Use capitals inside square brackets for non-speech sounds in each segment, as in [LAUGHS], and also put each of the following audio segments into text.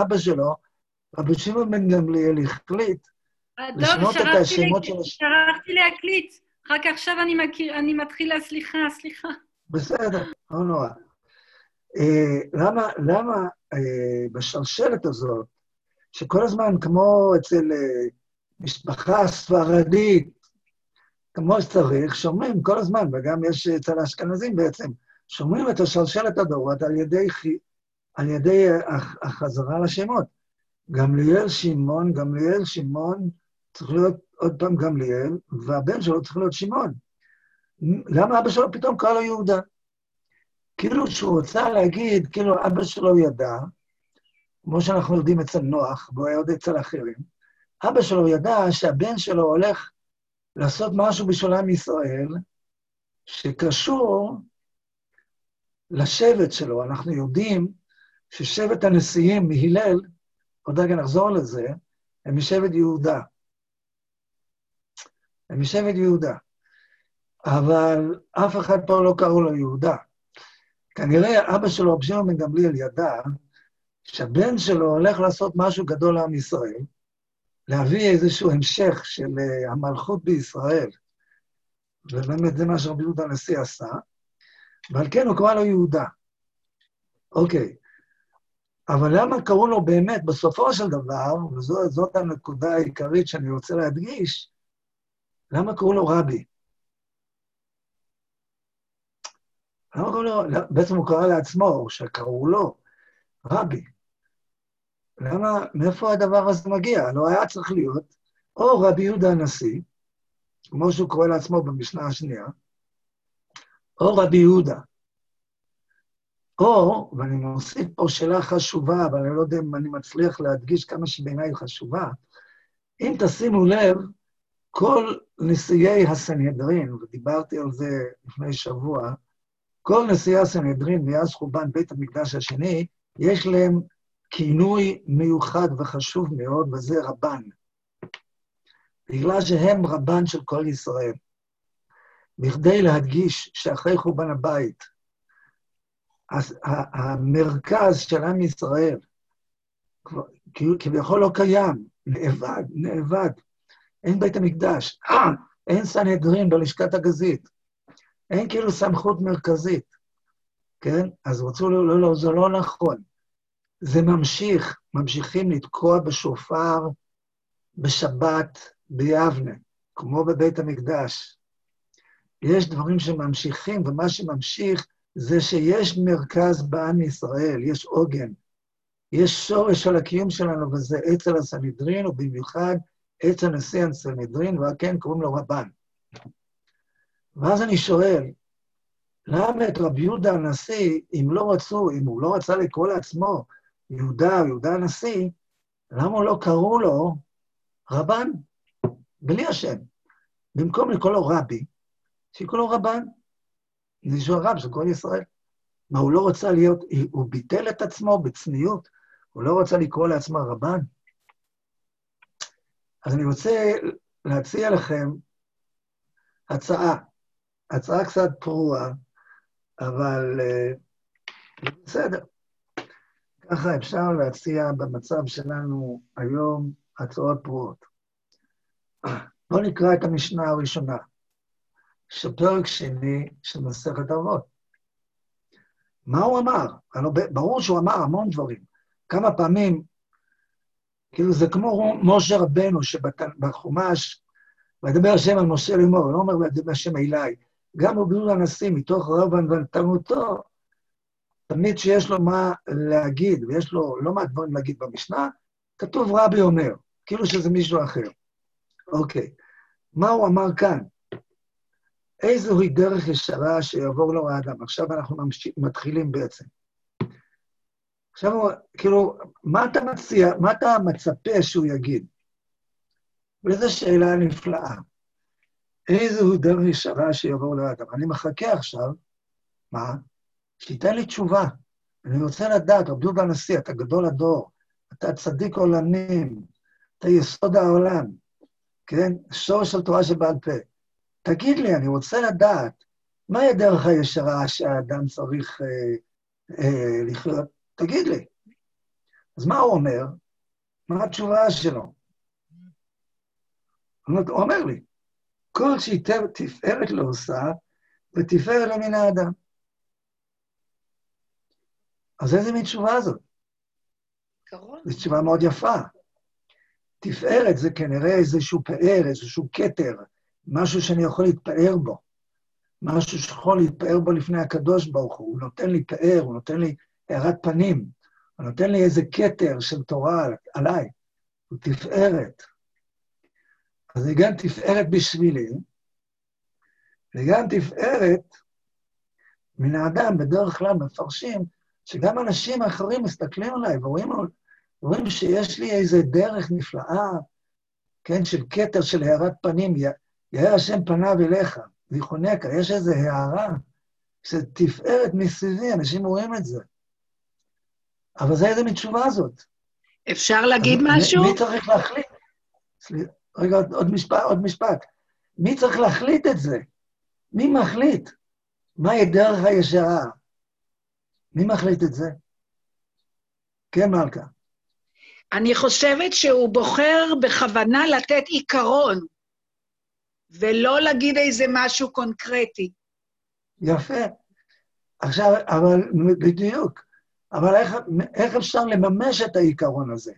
אבא שלו, רבי שמעון בן גמליאל, החליט לשנות את השמות של... שכחתי להקליט, רק עכשיו אני, מכיר, אני מתחילה, סליחה, סליחה. בסדר, לא נורא. אה, למה, למה אה, בשרשרת הזאת, שכל הזמן, כמו אצל אה, משפחה ספרדית, כמו שצריך, שומרים כל הזמן, וגם יש אצל האשכנזים בעצם, שומרים את השרשרת הדורות על ידי, על ידי החזרה לשמות. גמליאל שמעון, גמליאל שמעון, צריך להיות עוד פעם גמליאל, והבן שלו צריך להיות שמעון. למה אבא שלו פתאום קרא לו יהודה? כאילו שהוא רוצה להגיד, כאילו אבא שלו ידע, כמו שאנחנו יודעים אצל נוח, והוא היה יודע אצל אחרים, אבא שלו ידע שהבן שלו הולך לעשות משהו בשביל עם ישראל, שקשור לשבט שלו. אנחנו יודעים ששבט הנשיאים מהלל, עוד רגע נחזור לזה, הם משבט יהודה. הם משבט יהודה. אבל אף אחד פה לא קראו לו יהודה. כנראה אבא שלו, רבי שמעון בן גמליאל, ידע שהבן שלו הולך לעשות משהו גדול לעם ישראל, להביא איזשהו המשך של uh, המלכות בישראל, ובאמת זה מה שרבי יהודה הנשיא עשה, ועל כן הוא קרא לו יהודה. אוקיי, אבל למה קראו לו באמת, בסופו של דבר, וזאת הנקודה העיקרית שאני רוצה להדגיש, למה קראו לו רבי? למה קראו לו, בעצם הוא קרא לעצמו, או שקראו לו, רבי. למה, מאיפה הדבר הזה מגיע? לא היה צריך להיות או רבי יהודה הנשיא, כמו שהוא קורא לעצמו במשנה השנייה, או רבי יהודה. או, ואני מוסיף פה שאלה חשובה, אבל אני לא יודע אם אני מצליח להדגיש כמה שבעיניי חשובה, אם תשימו לב, כל נשיאי הסנהדרין, ודיברתי על זה לפני שבוע, כל נשיאי הסנהדרין מאז חורבן בית המקדש השני, יש להם כינוי מיוחד וחשוב מאוד, וזה רבן. בגלל שהם רבן של כל ישראל. בכדי להדגיש שאחרי חורבן הבית, המרכז של עם ישראל כביכול לא קיים, נאבד, נאבד. אין בית המקדש, אין סנהדרין בלשכת הגזית, אין כאילו סמכות מרכזית, כן? אז רצו, לא, לא, לא, זה לא נכון. זה ממשיך, ממשיכים לתקוע בשופר בשבת ביבנה, כמו בבית המקדש. יש דברים שממשיכים, ומה שממשיך זה שיש מרכז בעם ישראל, יש עוגן. יש שורש של הקיום שלנו, וזה אצל הסנהדרין, ובמיוחד אצל נשיא הסנהדרין, וכן קוראים לו רבן. ואז אני שואל, למה את רבי יהודה הנשיא, אם לא רצו, אם הוא לא רצה לקרוא לעצמו יהודה, יהודה הנשיא, למה לא קראו לו רבן? בלי השם. במקום לקרוא לו רבי, שיקראו לו רבן. זה שהוא הרב של כל ישראל. מה, הוא לא רצה להיות, הוא ביטל את עצמו בצניעות, הוא לא רצה לקרוא לעצמו רבן? אז אני רוצה להציע לכם הצעה, הצעה קצת פרועה, אבל uh, בסדר. ככה אפשר להציע במצב שלנו היום הצעות פרועות. בואו נקרא את המשנה הראשונה, של פרק שני של מסכת אבות. מה הוא אמר? ברור שהוא אמר המון דברים. כמה פעמים, כאילו זה כמו משה רבנו שבחומש, וידבר השם על משה לאמור, לא אומר וידבר השם אליי. גם רבי הנשיא, מתוך רב ונתנותו, תמיד שיש לו מה להגיד, ויש לו לא מעט דברים להגיד במשנה, כתוב רבי אומר, כאילו שזה מישהו אחר. אוקיי, מה הוא אמר כאן? איזוהי דרך ישרה שיעבור לו האדם. עכשיו אנחנו מתחילים בעצם. עכשיו, כאילו, מה אתה מציע, מה אתה מצפה שהוא יגיד? וזו שאלה נפלאה. איזוהי דרך ישרה שיעבור לו האדם. אני מחכה עכשיו, מה? שייתן לי תשובה. אני רוצה לדעת, יהודה הנשיא, אתה גדול הדור, אתה צדיק עולמים, אתה יסוד העולם, כן? שורש של תורה שבעל פה. תגיד לי, אני רוצה לדעת, מהי הדרך הישרה שהאדם צריך אה, אה, לחיות? תגיד לי. אז מה הוא אומר? מה התשובה שלו? הוא אומר לי, כל שהיא תפארת לא עושה, ותפארת לו מן האדם. אז איזה מין תשובה זאת? זו תשובה מאוד יפה. תפארת זה כנראה איזשהו פאר, איזשהו כתר, משהו שאני יכול להתפאר בו. משהו שיכול להתפאר בו לפני הקדוש ברוך הוא. הוא נותן לי פאר, הוא נותן לי הארת פנים, הוא נותן לי איזה כתר של תורה עליי. הוא תפארת. אז זה גם תפארת בשבילי, וגם תפארת מן האדם, בדרך כלל מפרשים, שגם אנשים אחרים מסתכלים עליי ורואים, רואים שיש לי איזה דרך נפלאה, כן, של כתר של הארת פנים, יאר השם פניו אליך, ויחונקה, יש איזו הערה, שתפארת מסביבי, אנשים רואים את זה. אבל זה איזה מתשובה זאת. אפשר להגיד משהו? מי צריך להחליט? רגע, עוד, עוד, משפט, עוד משפט. מי צריך להחליט את זה? מי מחליט? מהי דרך הישרה? מי מחליט את זה? כן, מלכה. אני חושבת שהוא בוחר בכוונה לתת עיקרון, ולא להגיד איזה משהו קונקרטי. יפה. עכשיו, אבל בדיוק. אבל איך, איך אפשר לממש את העיקרון הזה?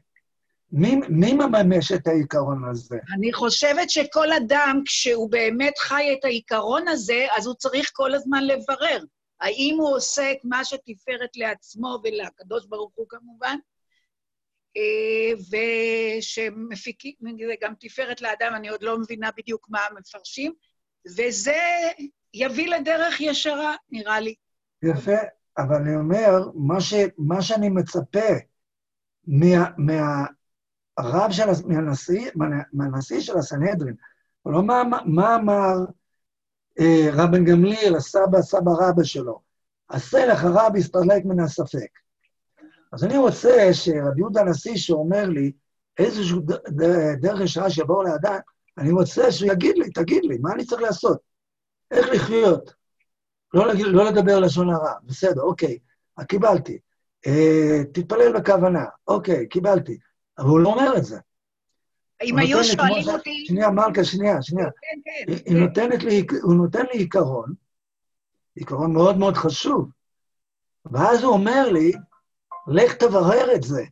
מי, מי מממש את העיקרון הזה? אני חושבת שכל אדם, כשהוא באמת חי את העיקרון הזה, אז הוא צריך כל הזמן לברר. האם הוא עושה את מה שתפארת לעצמו ולקדוש ברוך הוא כמובן, ושמפיקים, זה גם תפארת לאדם, אני עוד לא מבינה בדיוק מה המפרשים, וזה יביא לדרך ישרה, נראה לי. יפה, אבל אני אומר, מה, ש, מה שאני מצפה מה, מהרב של, מהנשיא, מהנשיא של הסנהדרין, לא מה, מה אמר אה, רבן גמליאל, הסבא, סבא רבא שלו, עשה לך רב יסתלק מן הספק. אז אני רוצה שרבי יהודה הנשיא שאומר לי איזשהו דרך ישרה שיבואו לאדם, אני רוצה שהוא יגיד לי, תגיד לי, מה אני צריך לעשות? איך לחיות? לא, להגיד, לא לדבר לשון הרע, בסדר, אוקיי, קיבלתי. אה, תתפלל בכוונה, אוקיי, קיבלתי. אבל הוא לא אומר את זה. אם היו שואלים אותי... שנייה, מלכה, שנייה, שנייה. כן, כן. היא כן. נותנת לי, הוא נותן לי עיקרון, עיקרון מאוד מאוד חשוב, ואז הוא אומר לי, לך תברר את זה.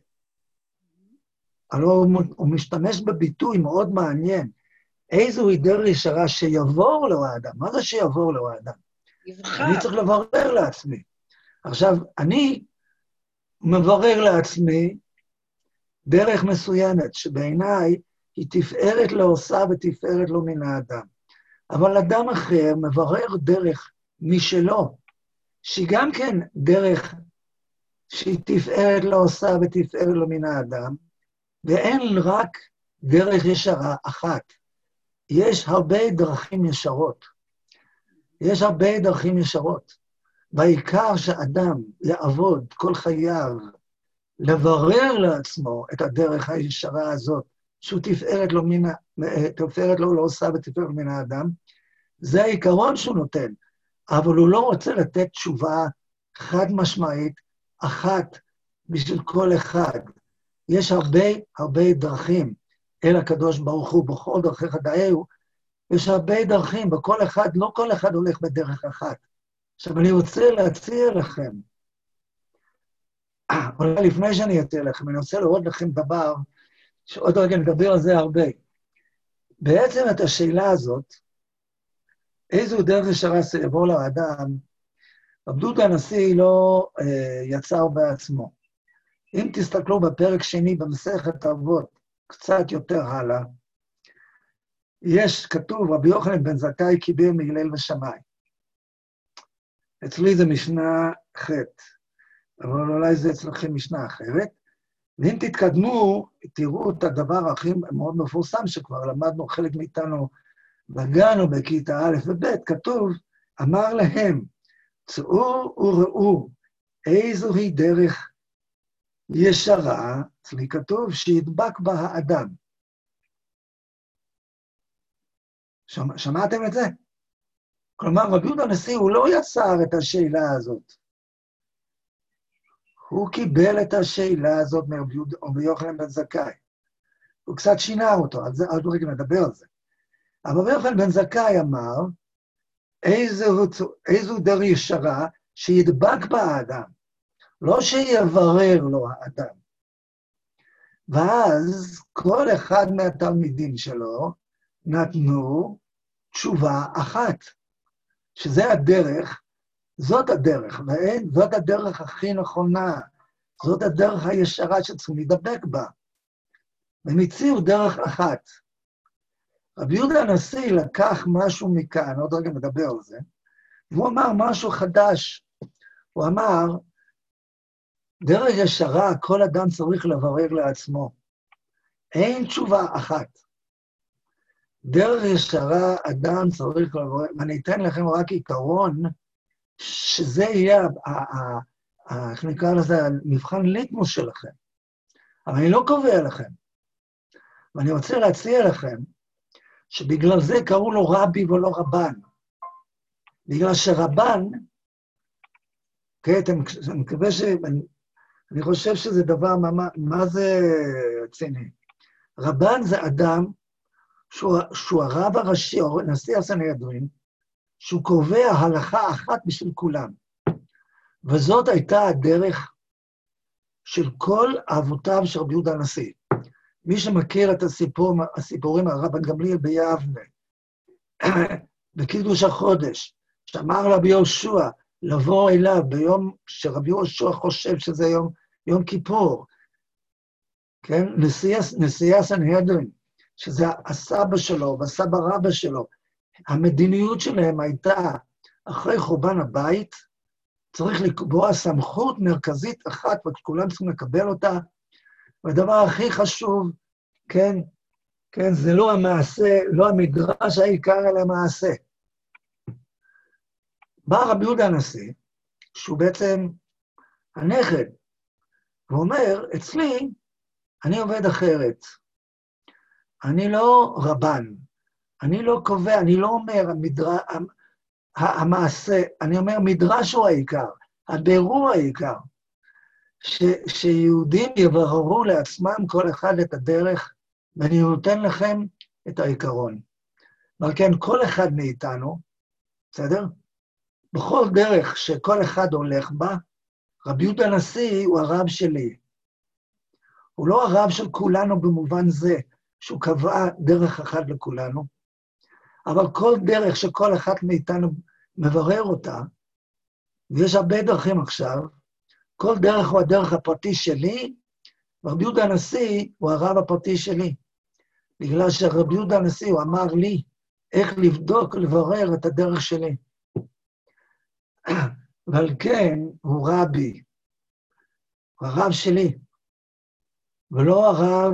הלוא הוא, הוא משתמש בביטוי מאוד מעניין, איזוהי דרך ישרה שיבור לו האדם. מה זה שיבור לו האדם? יבחר. אני צריך לברר לעצמי. עכשיו, אני מברר לעצמי דרך מסוימת, שבעיניי היא תפארת לעושה ותפארת לו מן האדם. אבל אדם אחר מברר דרך משלו, שהיא גם כן דרך שהיא תפארת לעושה ותפארת לו מן האדם, ואין רק דרך ישרה אחת. יש הרבה דרכים ישרות. יש הרבה דרכים ישרות. והעיקר שאדם יעבוד כל חייו לברר לעצמו את הדרך הישרה הזאת, שהוא תפארת לו, מן, תפארת לו לא עושה ותפארת מן האדם, זה העיקרון שהוא נותן, אבל הוא לא רוצה לתת תשובה חד משמעית, אחת בשביל כל אחד. יש הרבה הרבה דרכים אל הקדוש ברוך הוא, בכל דרכיך דאהו, יש הרבה דרכים, וכל אחד, לא כל אחד הולך בדרך אחת. עכשיו, אני רוצה להציע לכם, [CLEARS THROAT] אולי לפני שאני אציע לכם, אני רוצה להראות לכם דבר, שעוד רגע נדבר על זה הרבה. בעצם את השאלה הזאת, איזו דרך ישרה יבוא לאדם, עבדות הנשיא לא אה, יצר בעצמו. אם תסתכלו בפרק שני במסכת אבות, קצת יותר הלאה, יש, כתוב, רבי יוחנן בן זכאי קיבל מהלל ושמאי. אצלי זה משנה ח', אבל אולי זה אצלכם משנה אחרת. ואם תתקדמו, תראו את הדבר הכי מאוד מפורסם, שכבר למדנו חלק מאיתנו בגן או בכיתה א' וב', כתוב, אמר להם, צאו וראו איזוהי דרך ישרה, אצלי כתוב, שידבק בה האדם. שמע, שמעתם את זה? כלומר, רבי יהודה הנשיא, הוא לא יצר את השאלה הזאת. הוא קיבל את השאלה הזאת מרבי יוחנן בן זכאי. הוא קצת שינה אותו, על זה עוד רגע נדבר על זה. אבל רבי יוחנן בן זכאי אמר, איזו, איזו דרך ישרה שידבק בה האדם, לא שיברר לו האדם. ואז כל אחד מהתלמידים שלו נתנו תשובה אחת, שזה הדרך, זאת הדרך, ואין, זאת הדרך הכי נכונה, זאת הדרך הישרה שצריכים להידבק בה. והם הציעו דרך אחת. רבי יהודה הנשיא לקח משהו מכאן, עוד רגע נדבר על זה, והוא אמר משהו חדש. הוא אמר, דרך ישרה כל אדם צריך לברר לעצמו. אין תשובה אחת. דרך ישרה אדם צריך לברר, ואני אתן לכם רק עיקרון, שזה יהיה, איך נקרא לזה, מבחן ליטמוס שלכם. אבל אני לא קובע לכם. ואני רוצה להציע לכם שבגלל זה קראו לו רבי ולא רבן. בגלל שרבן, כן, אני מקווה ש... אני חושב שזה דבר, מה, מה זה רציני? רבן זה אדם שהוא, שהוא הרב הראשי, או נשיא הסנהדרין, שהוא קובע הלכה אחת בשביל כולם. וזאת הייתה הדרך של כל אבותיו של רבי יהודה הנשיא. מי שמכיר את הסיפור, הסיפורים על רבן גמליאל ביבנה, [CLEARS THROAT] בקידוש החודש, שאמר רבי יהושע לבוא אליו ביום שרבי יהושע חושב שזה יום, יום כיפור, כן? נשיא, נשיא הסנהדרין, שזה הסבא שלו והסבא רבא שלו, המדיניות שלהם הייתה, אחרי חורבן הבית, צריך לקבוע סמכות מרכזית אחת, וכולם צריכים לקבל אותה, והדבר הכי חשוב, כן, כן, זה לא המעשה, לא המדרש העיקר, אלא המעשה. בא רבי יהודה הנשיא, שהוא בעצם הנכד, ואומר, אצלי, אני עובד אחרת. אני לא רבן, אני לא קובע, אני לא אומר המדר... המעשה, אני אומר מדרש הוא העיקר, הבירור העיקר. ש, שיהודים יבררו לעצמם כל אחד את הדרך, ואני נותן לכם את העיקרון. ועל כן, כל אחד מאיתנו, בסדר? בכל דרך שכל אחד הולך בה, רבי יהודה הנשיא הוא הרב שלי. הוא לא הרב של כולנו במובן זה שהוא קבע דרך אחת לכולנו, אבל כל דרך שכל אחד מאיתנו מברר אותה, ויש הרבה דרכים עכשיו, כל דרך הוא הדרך הפרטי שלי, ורבי יהודה הנשיא הוא הרב הפרטי שלי. בגלל שרבי יהודה הנשיא, הוא אמר לי איך לבדוק, לברר את הדרך שלי. [CLEARS THROAT] ועל כן הוא רבי, הוא הרב שלי, ולא הרב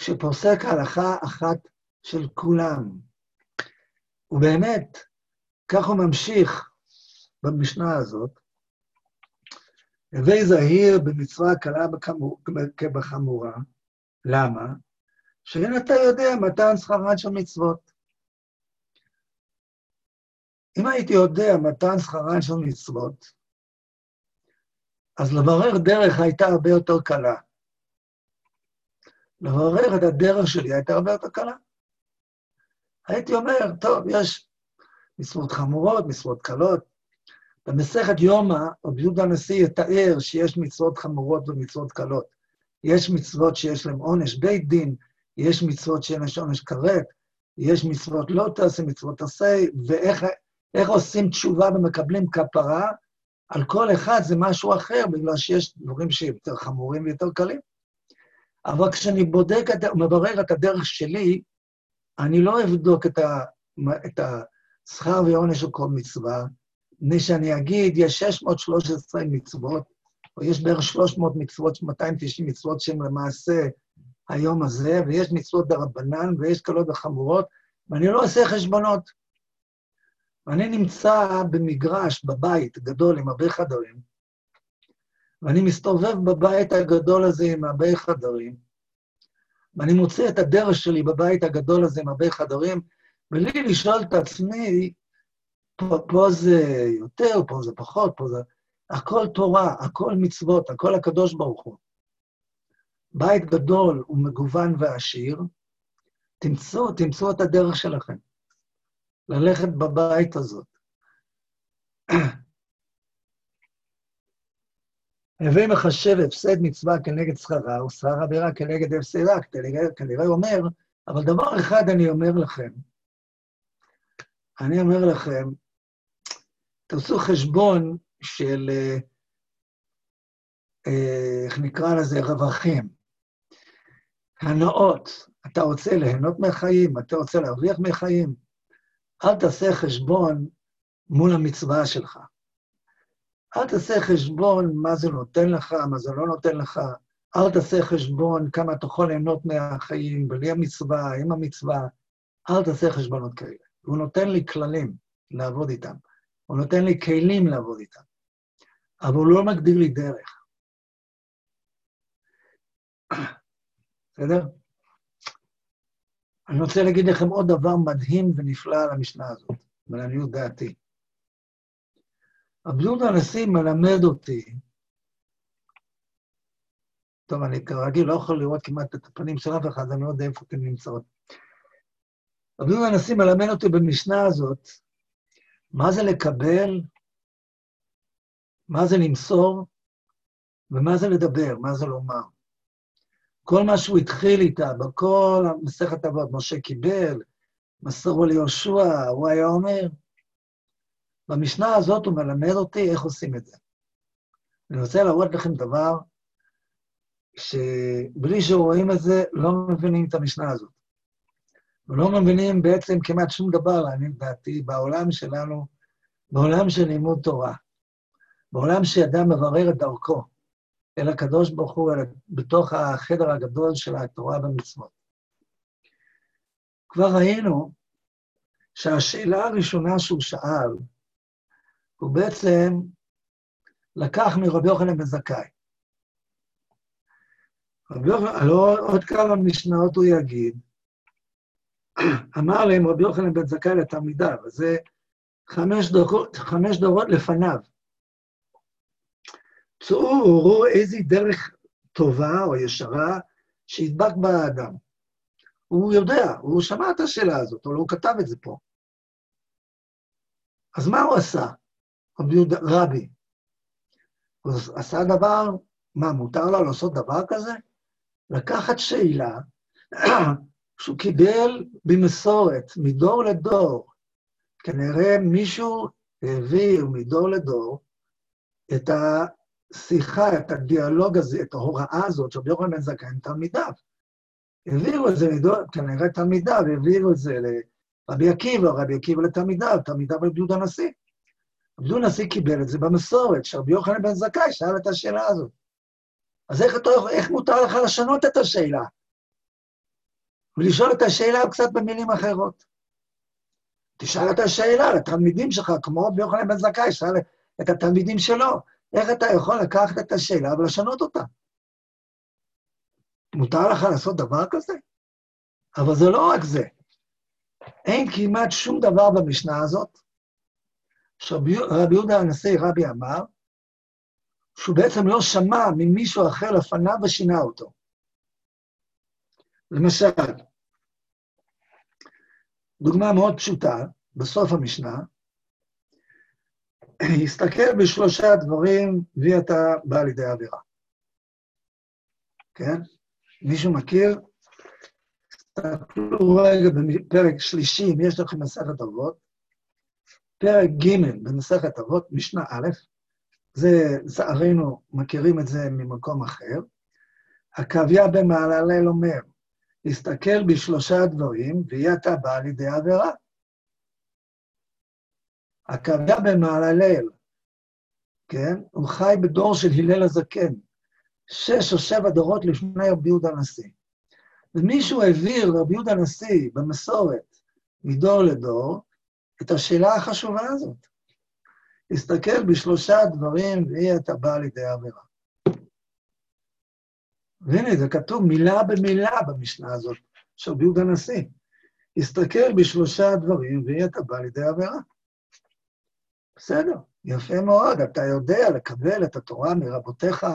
שפוסק הלכה אחת של כולם. ובאמת, כך הוא ממשיך במשנה הזאת, הווי זהיר במצווה קלה כבחמורה. למה? שאין אתה יודע מתן שכרן של מצוות. אם הייתי יודע מתן שכרן של מצוות, אז לברר דרך הייתה הרבה יותר קלה. לברר את הדרך שלי הייתה הרבה יותר קלה. הייתי אומר, טוב, יש מצוות חמורות, מצוות קלות. במסכת יומא, רבי יהודה הנשיא יתאר שיש מצוות חמורות ומצוות קלות. יש מצוות שיש להן עונש בית דין, יש מצוות שיש עונש כרת, יש מצוות לא תעשה, מצוות עשה, ואיך עושים תשובה ומקבלים כפרה, על כל אחד זה משהו אחר, בגלל שיש דברים שיותר חמורים ויותר קלים. אבל כשאני בודק, מברר את הדרך שלי, אני לא אבדוק את השכר ועונש של כל מצווה, מפני שאני אגיד, יש 613 מצוות, או יש בערך 300 מצוות, 290 מצוות שהן למעשה היום הזה, ויש מצוות דרבנן, ויש קלות וחמורות, ואני לא עושה חשבונות. ואני נמצא במגרש, בבית גדול עם הרבה חדרים, ואני מסתובב בבית הגדול הזה עם הרבה חדרים, ואני מוצא את הדרך שלי בבית הגדול הזה עם הרבה חדרים, בלי לשאול את עצמי, פה, פה זה יותר, פה זה פחות, פה זה... הכל תורה, הכל מצוות, הכל הקדוש ברוך הוא. בית גדול ומגוון ועשיר, תמצאו, תמצאו את הדרך שלכם. ללכת בבית הזאת. [CLEARS THROAT] הווי מחשב הפסד מצווה כנגד שכרה, ושכר עבירה כנגד הפסדה, כנראה, כנראה אומר, אבל דבר אחד אני אומר לכם, אני אומר לכם, תעשו חשבון של, אה, אה, איך נקרא לזה, רווחים, הנאות. אתה רוצה ליהנות מהחיים, אתה רוצה להרוויח מהחיים, אל תעשה חשבון מול המצווה שלך. אל תעשה חשבון מה זה נותן לך, מה זה לא נותן לך. אל תעשה חשבון כמה אתה יכול ליהנות מהחיים, בלי המצווה, עם המצווה. אל תעשה חשבונות כאלה. הוא נותן לי כללים לעבוד איתם. הוא נותן לי כלים לעבוד איתם. אבל הוא לא מגדיר לי דרך. בסדר? אני רוצה להגיד לכם עוד דבר מדהים ונפלא על המשנה הזאת, ולעניות דעתי. יהודה הנשיא מלמד אותי, טוב, אני כרגיל לא יכול לראות כמעט את הפנים של אף אחד, אני לא יודע איפה אתם נמצאות. יהודה הנשיא מלמד אותי במשנה הזאת, מה זה לקבל, מה זה למסור, ומה זה לדבר, מה זה לומר. כל מה שהוא התחיל איתה, בכל מסכת אבות, משה קיבל, מסרו ליהושע, הוא היה אומר, במשנה הזאת הוא מלמד אותי איך עושים את זה. אני רוצה להראות לכם דבר שבלי שרואים את זה, לא מבינים את המשנה הזאת. ולא מבינים בעצם כמעט שום דבר, לעניות דעתי, בעולם שלנו, בעולם של לימוד תורה, בעולם שאדם מברר את דרכו. אל הקדוש ברוך הוא, אל, בתוך החדר הגדול של התורה והמצוות. כבר ראינו שהשאלה הראשונה שהוא שאל, הוא בעצם לקח מרבי יוחנן בן זכאי. רבי יוחנן, לא עוד כמה משנאות הוא יגיד, [CLEARS THROAT] אמר להם רבי יוחנן בן זכאי לתלמידיו, וזה חמש דורות, חמש דורות לפניו. צאו וראו איזה דרך טובה או ישרה שידבק בה האדם. הוא יודע, הוא שמע את השאלה הזאת, אבל הוא כתב את זה פה. אז מה הוא עשה, רבי יהודה, רבי? הוא עשה דבר, מה, מותר לו לעשות דבר כזה? לקחת שאלה [CLEARS THROAT] שהוא קיבל במסורת, מדור לדור. כנראה מישהו העביר מדור לדור את. השיחה, את הדיאלוג הזה, את ההוראה הזאת של יוחנן בן עם תלמידיו. העבירו את זה, כנראה תלמידיו, העבירו את זה לרבי עקיבא, רבי עקיבא לתלמידיו, תלמידיו יהודה הנשיא. יהודה הנשיא קיבל את זה במסורת, שרבי יוחנן בן זכאי שאל את השאלה הזאת. אז איך, איך מותר לך לשנות את השאלה? ולשאול את השאלה קצת במילים אחרות. תשאל את השאלה לתלמידים שלך, כמו רבי יוחנן בן זכאי, שאל את התלמידים שלו. איך אתה יכול לקחת את השאלה ולשנות אותה? מותר לך לעשות דבר כזה? אבל זה לא רק זה. אין כמעט שום דבר במשנה הזאת שרבי יהודה הנשיא רבי אמר, שהוא בעצם לא שמע ממישהו אחר לפניו ושינה אותו. למשל, דוגמה מאוד פשוטה, בסוף המשנה, הסתכל בשלושה דברים, ואתה בא לידי עבירה. כן? מישהו מכיר? תסתכלו רגע בפרק שלישי, אם יש לכם מסכת אבות, פרק ג' במסכת אבות, משנה א', זה, לצערנו, מכירים את זה ממקום אחר. עקביה במעללל אומר, הסתכל בשלושה דברים, ויהיה אתה בא לידי עבירה. הקריא במעללל, כן? הוא חי בדור של הלל הזקן, שש או שבע דורות לפני רבי יהודה הנשיא. ומישהו העביר לרבי יהודה הנשיא במסורת, מדור לדור, את השאלה החשובה הזאת. להסתכל בשלושה דברים, ואי אתה בא לידי עבירה. והנה, זה כתוב מילה במילה במשנה הזאת של רבי יהודה הנשיא. הסתכל בשלושה דברים, ואי אתה בא לידי עבירה. בסדר, יפה מאוד, אתה יודע לקבל את התורה מרבותיך,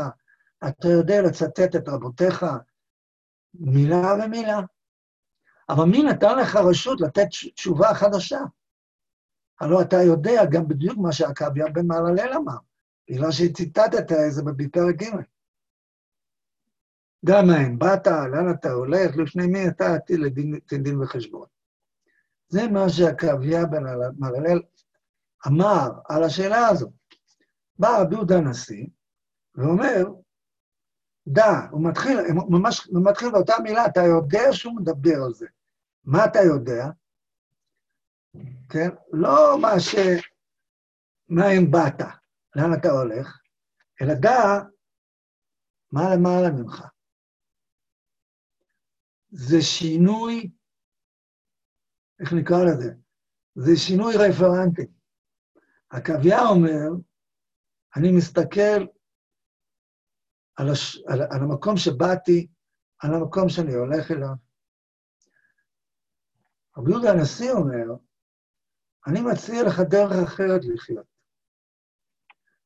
אתה יודע לצטט את רבותיך מילה ומילה. אבל מי נתן לך רשות לתת תשובה חדשה? הלוא אתה יודע גם בדיוק מה שעקביה בן מהללל אמר, בגלל שציטטת איזה בפרק ג'. גם מהם באת, לאן אתה הולך, לפני מי אתה עתיד לדין, דין וחשבון. זה מה שעקביה בן מהללל אמר על השאלה הזו. בא רבי יהודה הנשיא ואומר, דע, הוא מתחיל, ממש הוא מתחיל באותה מילה, אתה יודע שהוא מדבר על זה. מה אתה יודע? כן? לא מה ש... מאין באת, לאן אתה הולך, אלא דע מה למעלה ממך. זה שינוי, איך נקרא לזה? זה שינוי רפרנטי. הקוויה אומר, אני מסתכל על, הש... על, על המקום שבאתי, על המקום שאני הולך אליו. רבי יהודה הנשיא אומר, אני מציע לך דרך אחרת לחיות.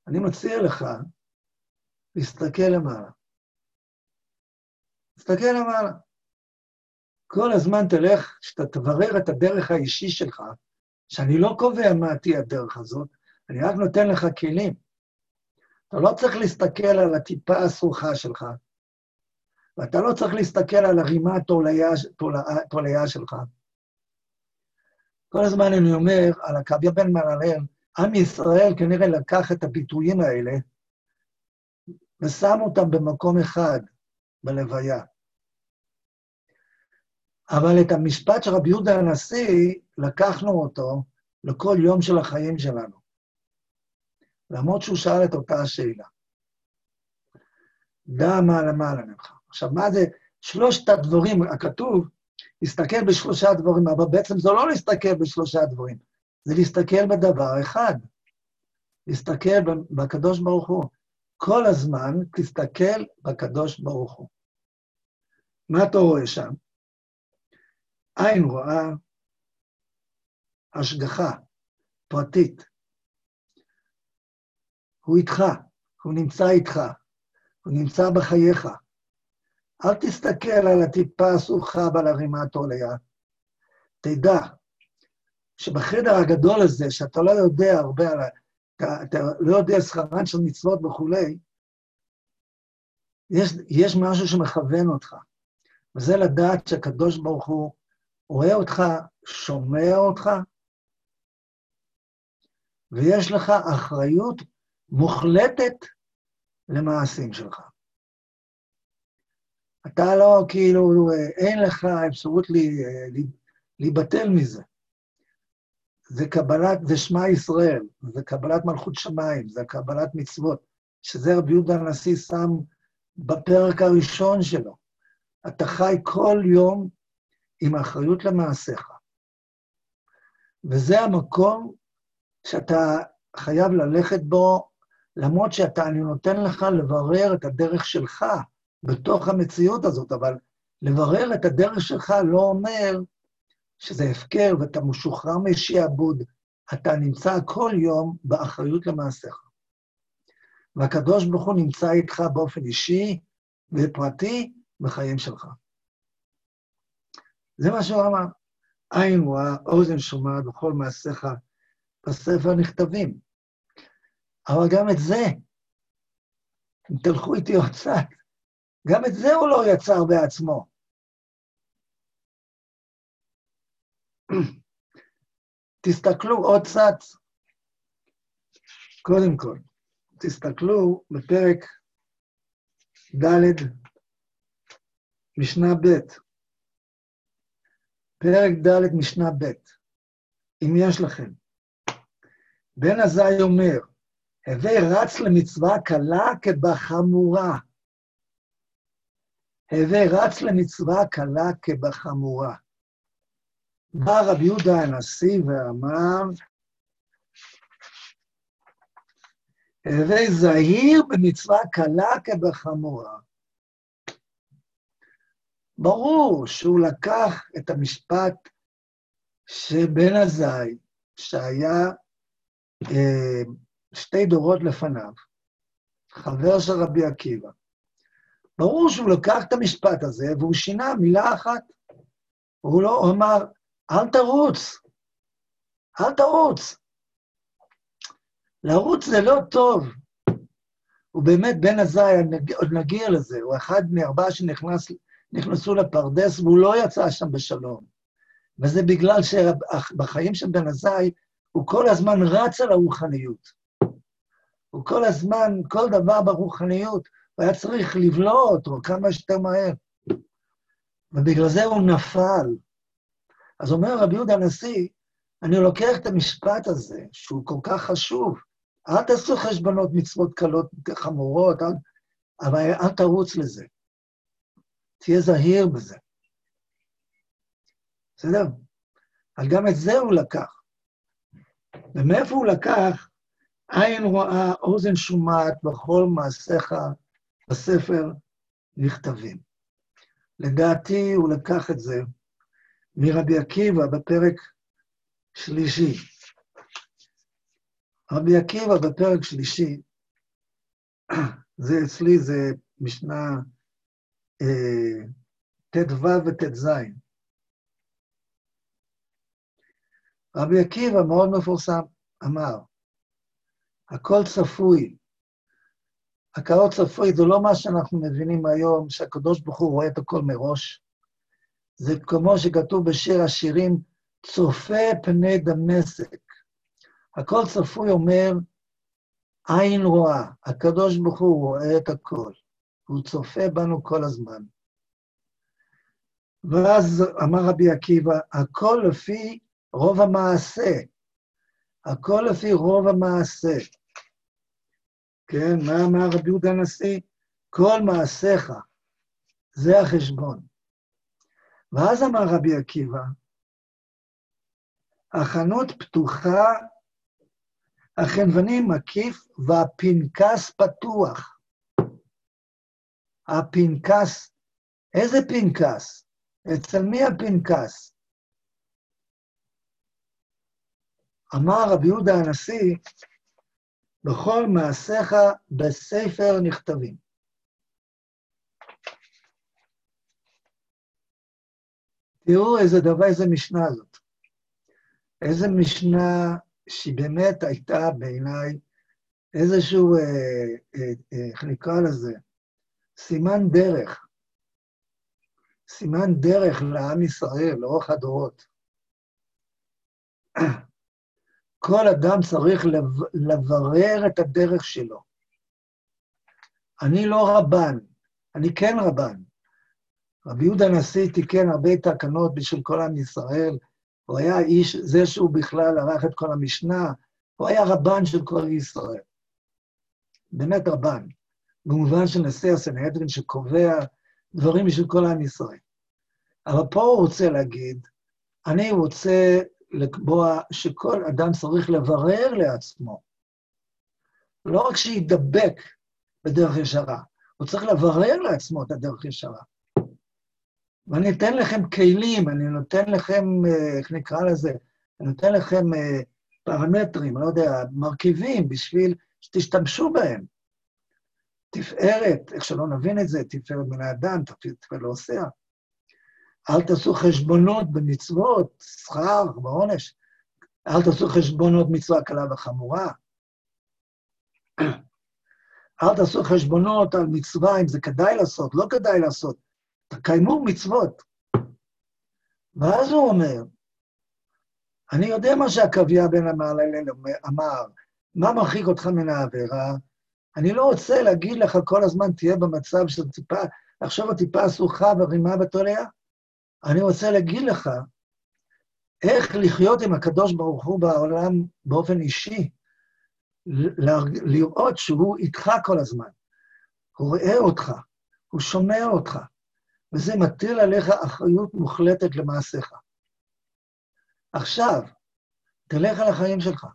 אני מציע לך להסתכל למעלה. תסתכל למעלה. כל הזמן תלך, שאתה תברר את הדרך האישי שלך, שאני לא קובע מה תהיה הדרך הזאת, אני רק נותן לך כלים. אתה לא צריך להסתכל על הטיפה הסרוכה שלך, ואתה לא צריך להסתכל על הרימה התולעיה שלך. כל הזמן אני אומר על הקוויה בן מרלל, עם ישראל כנראה לקח את הביטויים האלה ושם אותם במקום אחד, בלוויה. אבל את המשפט של רבי יהודה הנשיא, לקחנו אותו לכל יום של החיים שלנו. למרות שהוא שאל את אותה השאלה. דע מה למעלה ממך. עכשיו, מה זה שלושת הדברים, הכתוב, להסתכל בשלושה דברים, אבל בעצם זה לא להסתכל בשלושה דברים, זה להסתכל בדבר אחד. להסתכל בקדוש ברוך הוא. כל הזמן תסתכל בקדוש ברוך הוא. מה אתה רואה שם? עין רואה השגחה פרטית. הוא איתך, הוא נמצא איתך, הוא נמצא בחייך. אל תסתכל על הטיפה הסוכה ועל הרימת עוליה. תדע שבחדר הגדול הזה, שאתה לא יודע הרבה על ה... אתה, אתה לא יודע שכרן של מצוות וכולי, יש, יש משהו שמכוון אותך, וזה לדעת שהקדוש ברוך הוא רואה אותך, שומע אותך, ויש לך אחריות מוחלטת למעשים שלך. אתה לא, כאילו, אין לך אפשרות להיבטל מזה. זה קבלת, זה שמע ישראל, זה קבלת מלכות שמיים, זה קבלת מצוות, שזה רבי יהודה הנשיא שם בפרק הראשון שלו. אתה חי כל יום עם האחריות למעשיך. וזה המקום שאתה חייב ללכת בו, למרות שאתה, אני נותן לך לברר את הדרך שלך בתוך המציאות הזאת, אבל לברר את הדרך שלך לא אומר שזה הפקר ואתה משוחרר משעבוד, אתה נמצא כל יום באחריות למעשיך. והקדוש ברוך הוא נמצא איתך באופן אישי ופרטי בחיים שלך. זה מה שהוא אמר. עין רואה, אוזן שומעת בכל מעשיך בספר נכתבים. אבל גם את זה, אם תלכו איתי עוד קצת, גם את זה הוא לא יצר בעצמו. תסתכלו עוד קצת, קודם כל, תסתכלו בפרק ד', משנה ב', פרק ד', משנה ב', אם יש לכם. בן עזאי אומר, הווי רץ למצווה קלה כבחמורה. הווי רץ למצווה קלה כבחמורה. בא רבי יהודה הנשיא ואמר, הווי זהיר במצווה קלה כבחמורה. ברור שהוא לקח את המשפט שבן עזאי, שהיה אה, שתי דורות לפניו, חבר של רבי עקיבא. ברור שהוא לקח את המשפט הזה והוא שינה מילה אחת. הוא לא, הוא אמר, אל תרוץ, אל תרוץ. לרוץ זה לא טוב. הוא באמת בן עזאי, עוד נגיע לזה, הוא אחד מארבעה שנכנסו לפרדס והוא לא יצא שם בשלום. וזה בגלל שבחיים של בן עזאי הוא כל הזמן רץ על הרוחניות. הוא כל הזמן, כל דבר ברוחניות, הוא היה צריך לבלוע אותו כמה שיותר מהר. ובגלל זה הוא נפל. אז אומר רבי יהודה הנשיא, אני לוקח את המשפט הזה, שהוא כל כך חשוב, אל תעשו חשבונות מצוות קלות חמורות, אל, אבל אל תרוץ לזה. תהיה זהיר בזה. בסדר? אבל גם את זה הוא לקח. ומאיפה הוא לקח? עין רואה, אוזן שומעת, בכל מעשיך בספר נכתבים. לדעתי הוא לקח את זה מרבי עקיבא בפרק שלישי. רבי עקיבא בפרק שלישי, [CLEARS THROAT] זה אצלי, זה משנה ט"ו וט"ז. רבי עקיבא מאוד מפורסם, אמר, הכל צפוי. הכל צפוי זה לא מה שאנחנו מבינים היום, שהקדוש ברוך הוא רואה את הכל מראש. זה כמו שכתוב בשיר השירים, צופה פני דמשק. הכל צפוי אומר, עין רואה, הקדוש ברוך הוא רואה את הכל, הוא צופה בנו כל הזמן. ואז אמר רבי עקיבא, הכל לפי רוב המעשה. הכל לפי רוב המעשה. כן, מה אמר רבי יהודה הנשיא? כל מעשיך, זה החשבון. ואז אמר רבי עקיבא, החנות פתוחה, החנווני מקיף והפנקס פתוח. הפנקס, איזה פנקס? אצל מי הפנקס? אמר רבי יהודה הנשיא, בכל מעשיך בספר נכתבים. תראו איזה דבר, איזה משנה זאת. איזה משנה שהיא באמת הייתה בעיניי איזשהו, אה, אה, אה, איך נקרא לזה? סימן דרך. סימן דרך לעם ישראל, לאורך הדורות. [CLEARS THROAT] כל אדם צריך לברר את הדרך שלו. אני לא רבן, אני כן רבן. רבי יהודה הנשיא תיקן הרבה תקנות בשביל כל עם ישראל, הוא היה איש, זה שהוא בכלל ערך את כל המשנה, הוא היה רבן של כל ישראל. באמת רבן, במובן של נשיא הסנהדרין שקובע דברים בשביל כל עם ישראל. אבל פה הוא רוצה להגיד, אני רוצה לקבוע שכל אדם צריך לברר לעצמו. לא רק שידבק בדרך ישרה, הוא צריך לברר לעצמו את הדרך ישרה. ואני אתן לכם כלים, אני נותן לכם, אה, איך נקרא לזה? אני נותן לכם אה, פרמטרים, לא יודע, מרכיבים, בשביל שתשתמשו בהם. תפארת, איך שלא נבין את זה, תפארת מן האדם, תפארת לא עושה. אל תעשו חשבונות במצוות, שכר ועונש. אל תעשו חשבונות מצווה קלה וחמורה. אל תעשו חשבונות על מצווה, אם זה כדאי לעשות, לא כדאי לעשות. תקיימו מצוות. ואז הוא אומר, אני יודע מה שעקביה בן המהללל אמר, מה מרחיק אותך מן העבירה? אני לא רוצה להגיד לך כל הזמן תהיה במצב של טיפה, עכשיו הטיפה אסוכה ורימה בתולע. אני רוצה להגיד לך איך לחיות עם הקדוש ברוך הוא בעולם באופן אישי, לראות שהוא איתך כל הזמן. הוא רואה אותך, הוא שומע אותך, וזה מטיל עליך אחריות מוחלטת למעשיך. עכשיו, תלך על החיים שלך.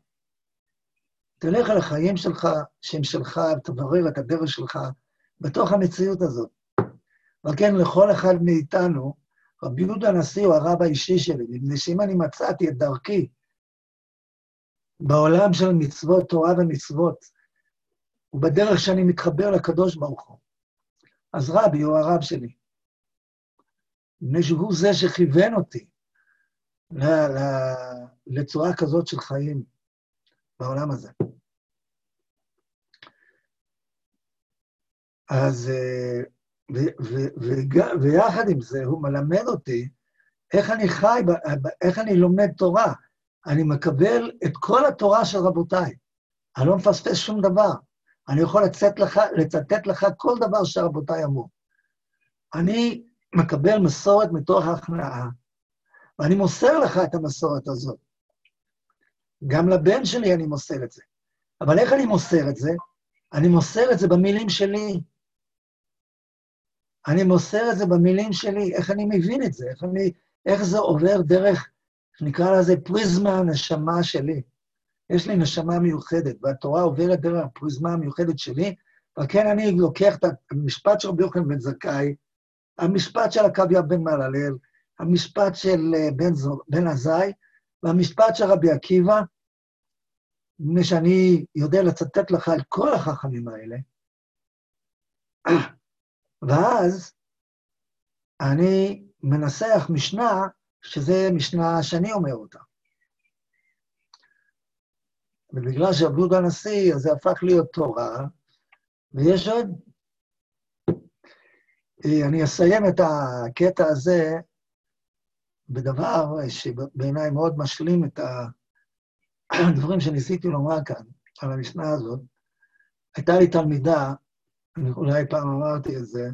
תלך על החיים שלך, שהם שלך, ותברר את הדרך שלך בתוך המציאות הזאת. אבל כן, לכל אחד מאיתנו, רבי יהודה הנשיא הוא הרב האישי שלי, מפני שאם אני מצאתי את דרכי בעולם של מצוות, תורה ומצוות, ובדרך שאני מתחבר לקדוש ברוך הוא. אז רבי הוא הרב שלי. מפני שהוא זה שכיוון אותי לצורה כזאת של חיים בעולם הזה. אז, אה, ויחד עם זה, הוא מלמד אותי איך אני חי, איך אני לומד תורה. אני מקבל את כל התורה של רבותיי. אני לא מפספס שום דבר. אני יכול לצאת לך, לצטט לך כל דבר שרבותיי אמרו. אני מקבל מסורת מתוך ההכנעה, ואני מוסר לך את המסורת הזאת. גם לבן שלי אני מוסר את זה. אבל איך אני מוסר את זה? אני מוסר את זה במילים שלי. אני מוסר את זה במילים שלי, איך אני מבין את זה, איך, אני, איך זה עובר דרך, נקרא לזה פריזמה הנשמה שלי. יש לי נשמה מיוחדת, והתורה עוברת דרך הפריזמה המיוחדת שלי, וכן אני לוקח את המשפט של רבי יוחנן בן זכאי, המשפט של עקביה בן מהללל, המשפט של אה, בן, בן עזאי, והמשפט של רבי עקיבא, מפני שאני יודע לצטט לך את כל החכמים האלה, ואז אני מנסח משנה, שזה משנה שאני אומר אותה. ובגלל שעבדו הנשיא, אז זה הפך להיות תורה, ויש עוד. אני אסיים את הקטע הזה בדבר שבעיניי מאוד משלים את הדברים שניסיתי לומר כאן, על המשנה הזאת. הייתה לי תלמידה, אני אולי פעם אמרתי את זה,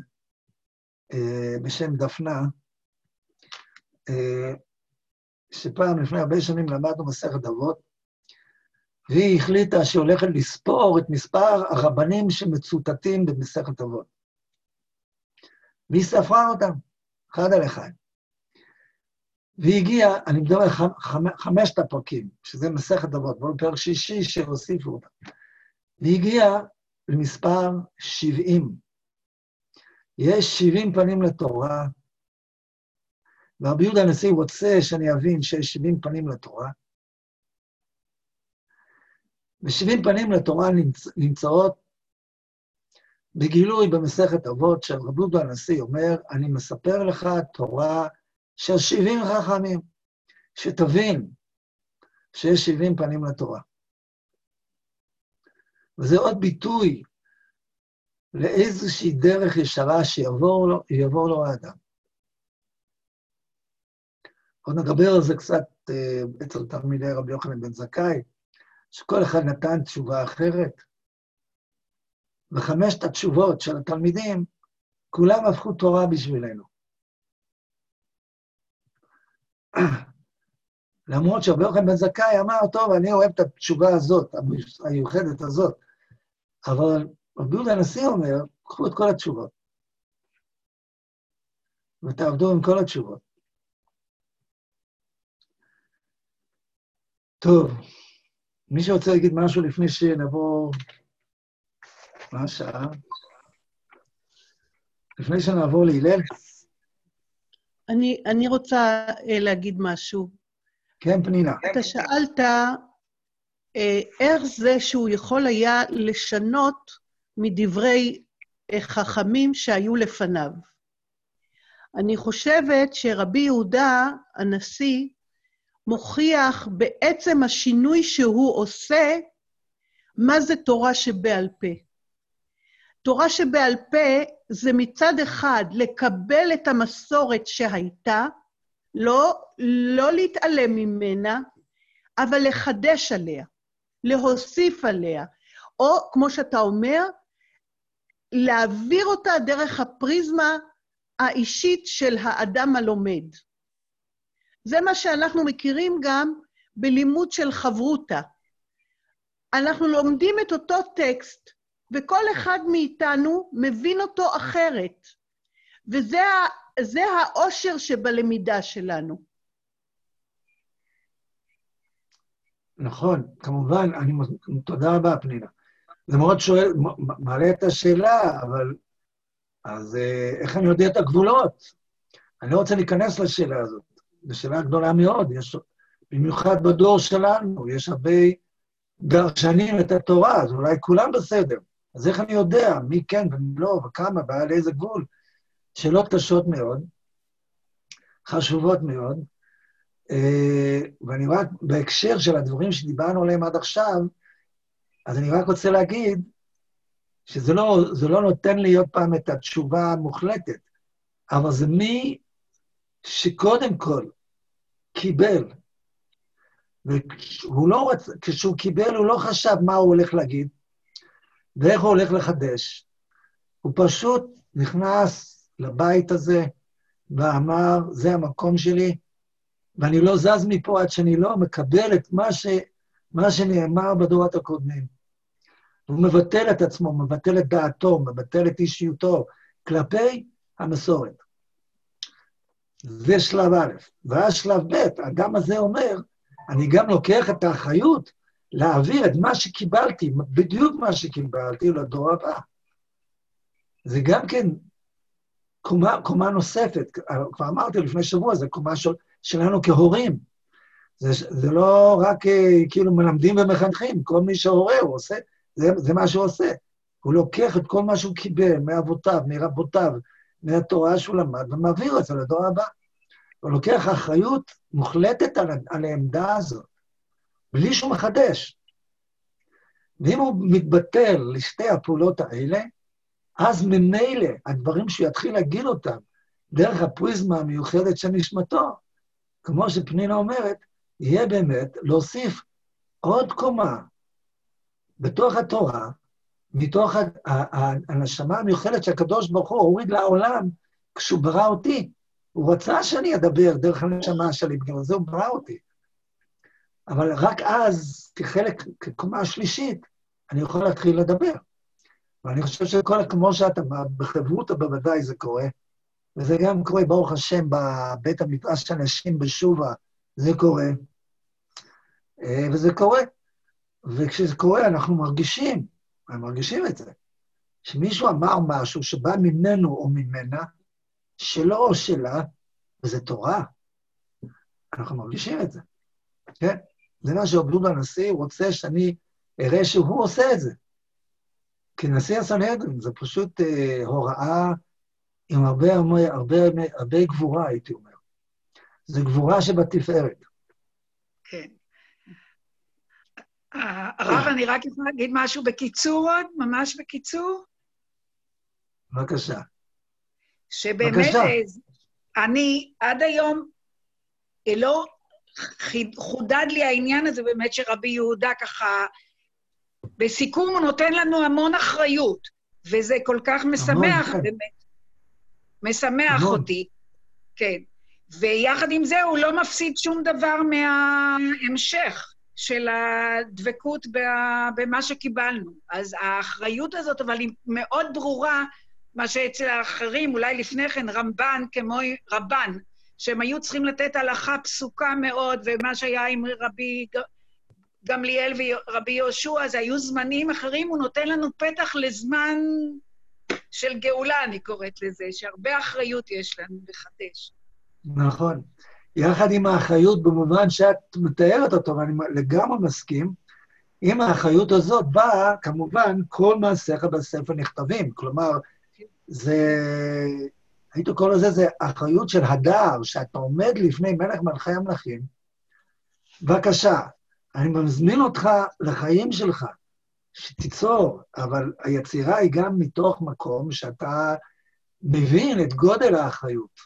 אה, בשם דפנה, אה, שפעם, לפני הרבה שנים, למדנו מסכת אבות, והיא החליטה שהיא הולכת לספור את מספר הרבנים שמצוטטים במסכת אבות. והיא ספרה אותם, אחד על אחד. והיא הגיעה, אני מדבר על חמשת הפרקים, שזה מסכת אבות, ועוד פרק שישי שהוסיפו אותם. והיא הגיעה למספר 70. יש 70 פנים לתורה, ורבי יהודה הנשיא רוצה שאני אבין שיש 70 פנים לתורה, ו-70 פנים לתורה נמצ... נמצאות בגילוי במסכת אבות של רבי יהודה הנשיא, אומר, אני מספר לך תורה של 70 חכמים, שתבין שיש 70 פנים לתורה. וזה עוד ביטוי לאיזושהי דרך ישרה שיעבור לו, לו האדם. עוד נדבר על זה קצת אה, אצל תלמידי רבי יוחנן בן זכאי, שכל אחד נתן תשובה אחרת, וחמשת התשובות של התלמידים, כולם הפכו תורה בשבילנו. למרות שרבי יוחנן בן זכאי אמר, טוב, אני אוהב את התשובה הזאת, המיוחדת הזאת, אבל רבי יהודה הנשיא אומר, קחו את כל התשובות, ותעבדו עם כל התשובות. טוב, מי שרוצה להגיד משהו לפני שנעבור... מה השעה? לפני שנעבור להלל? אני, אני רוצה uh, להגיד משהו. כן, פנינה. אתה שאלת uh, איך זה שהוא יכול היה לשנות מדברי uh, חכמים שהיו לפניו. אני חושבת שרבי יהודה הנשיא מוכיח בעצם השינוי שהוא עושה, מה זה תורה שבעל פה. תורה שבעל פה זה מצד אחד לקבל את המסורת שהייתה, לא, לא להתעלם ממנה, אבל לחדש עליה, להוסיף עליה, או כמו שאתה אומר, להעביר אותה דרך הפריזמה האישית של האדם הלומד. זה מה שאנחנו מכירים גם בלימוד של חברותה. אנחנו לומדים את אותו טקסט, וכל אחד מאיתנו מבין אותו אחרת. וזה העושר שבלמידה שלנו. נכון, כמובן, אני, תודה רבה, פנינה. זה מאוד שואל, מעלה את השאלה, אבל אז אה, איך אני יודע את הגבולות? אני לא רוצה להיכנס לשאלה הזאת. זו שאלה גדולה מאוד, יש, במיוחד בדור שלנו, יש הרבה דרשנים את התורה, אז אולי כולם בסדר. אז איך אני יודע מי כן ומי לא, וכמה, ועל איזה גבול? שאלות קשות מאוד, חשובות מאוד, אה, ואני רק, בהקשר של הדברים שדיברנו עליהם עד עכשיו, אז אני רק רוצה להגיד שזה לא, לא נותן לי עוד פעם את התשובה המוחלטת, אבל זה מי שקודם כל קיבל, והוא לא רצ... כשהוא קיבל, הוא לא חשב מה הוא הולך להגיד ואיך הוא הולך לחדש. הוא פשוט נכנס לבית הזה ואמר, זה המקום שלי, ואני לא זז מפה עד שאני לא מקבל את מה, ש... מה שנאמר בדורות הקודמים. הוא מבטל את עצמו, מבטל את דעתו, מבטל את אישיותו כלפי המסורת. זה שלב א'. ואז שלב ב', האדם הזה אומר, אני גם לוקח את האחריות להעביר את מה שקיבלתי, בדיוק מה שקיבלתי, לדור הבא. זה גם כן קומה, קומה נוספת, כבר אמרתי לפני שבוע, זו קומה של, שלנו כהורים. זה, זה לא רק אה, כאילו מלמדים ומחנכים, כל מי שהורה, הוא עושה, זה, זה מה שהוא עושה. הוא לוקח את כל מה שהוא קיבל מאבותיו, מרבותיו, מהתורה שהוא למד, ומעביר את זה לדור הבא. הוא לוקח אחריות מוחלטת על, על העמדה הזאת, בלי שהוא מחדש. ואם הוא מתבטל לשתי הפעולות האלה, אז ממילא הדברים שהוא יתחיל להגיד אותם דרך הפריזמה המיוחדת של נשמתו, כמו שפנינה אומרת, יהיה באמת להוסיף עוד קומה בתוך התורה, מתוך הנשמה המיוחדת שהקדוש ברוך הוא הוריד לעולם כשהוא ברא אותי. הוא רצה שאני אדבר דרך הנשמה שלי, בגלל זה הוא ברא אותי. אבל רק אז, כחלק, כקומה השלישית, אני יכול להתחיל לדבר. ואני חושב שכל, כמו שאתה, בחברותא בוודאי זה קורה, וזה גם קורה, ברוך השם, בבית המדרש של אנשים בשובה, זה קורה. אה, וזה קורה. וכשזה קורה, אנחנו מרגישים, אנחנו מרגישים את זה, שמישהו אמר משהו שבא ממנו או ממנה, שלו או שלה, וזה תורה. אנחנו מרגישים את זה, כן? זה מה שעובדו הנשיא, רוצה שאני אראה שהוא עושה את זה. כנשיא הסנהדרין, זה פשוט אה, הוראה עם הרבה, הרבה, הרבה, הרבה גבורה, הייתי אומר. זה גבורה שבתפארת. כן. הרב, אני רק יכולה להגיד משהו בקיצור עוד, ממש בקיצור? בבקשה. שבאמת, בבקשה. אני עד היום אה, לא חודד לי העניין הזה באמת שרבי יהודה ככה, בסיכום הוא נותן לנו המון אחריות, וזה כל כך משמח, המון, כן. באמת. משמח המון. אותי, כן. ויחד עם זה הוא לא מפסיד שום דבר מההמשך של הדבקות במה שקיבלנו. אז האחריות הזאת, אבל היא מאוד ברורה, מה שאצל האחרים, אולי לפני כן, רמב"ן כמו רבן, שהם היו צריכים לתת הלכה פסוקה מאוד, ומה שהיה עם רבי גמליאל ורבי יהושע, זה היו זמנים אחרים, הוא נותן לנו פתח לזמן של גאולה, אני קוראת לזה, שהרבה אחריות יש לנו לחדש. נכון. יחד עם האחריות במובן שאת מתארת אותו, ואני לגמרי מסכים, עם האחריות הזאת באה, כמובן, כל מעשיך בספר נכתבים. כלומר, זה, הייתי קורא לזה, זה אחריות של הדר, שאתה עומד לפני מלך מלכי המלכים, בבקשה, אני מזמין אותך לחיים שלך, שתיצור, אבל היצירה היא גם מתוך מקום שאתה מבין את גודל האחריות,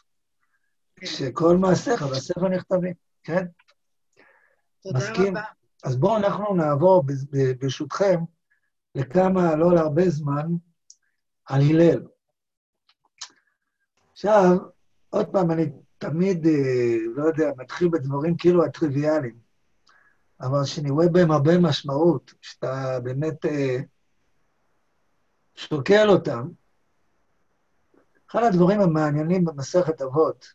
כן. שכל מעשיך בספר נכתבים, כן? תודה מסכים? רבה. אז בואו אנחנו נעבור, ברשותכם, לכמה, לא להרבה זמן, על הלל. עכשיו, עוד פעם, אני תמיד, אה, לא יודע, מתחיל בדברים כאילו הטריוויאליים, אבל שאני רואה בהם הרבה משמעות, שאתה באמת אה, שוקל אותם. אחד הדברים המעניינים במסכת אבות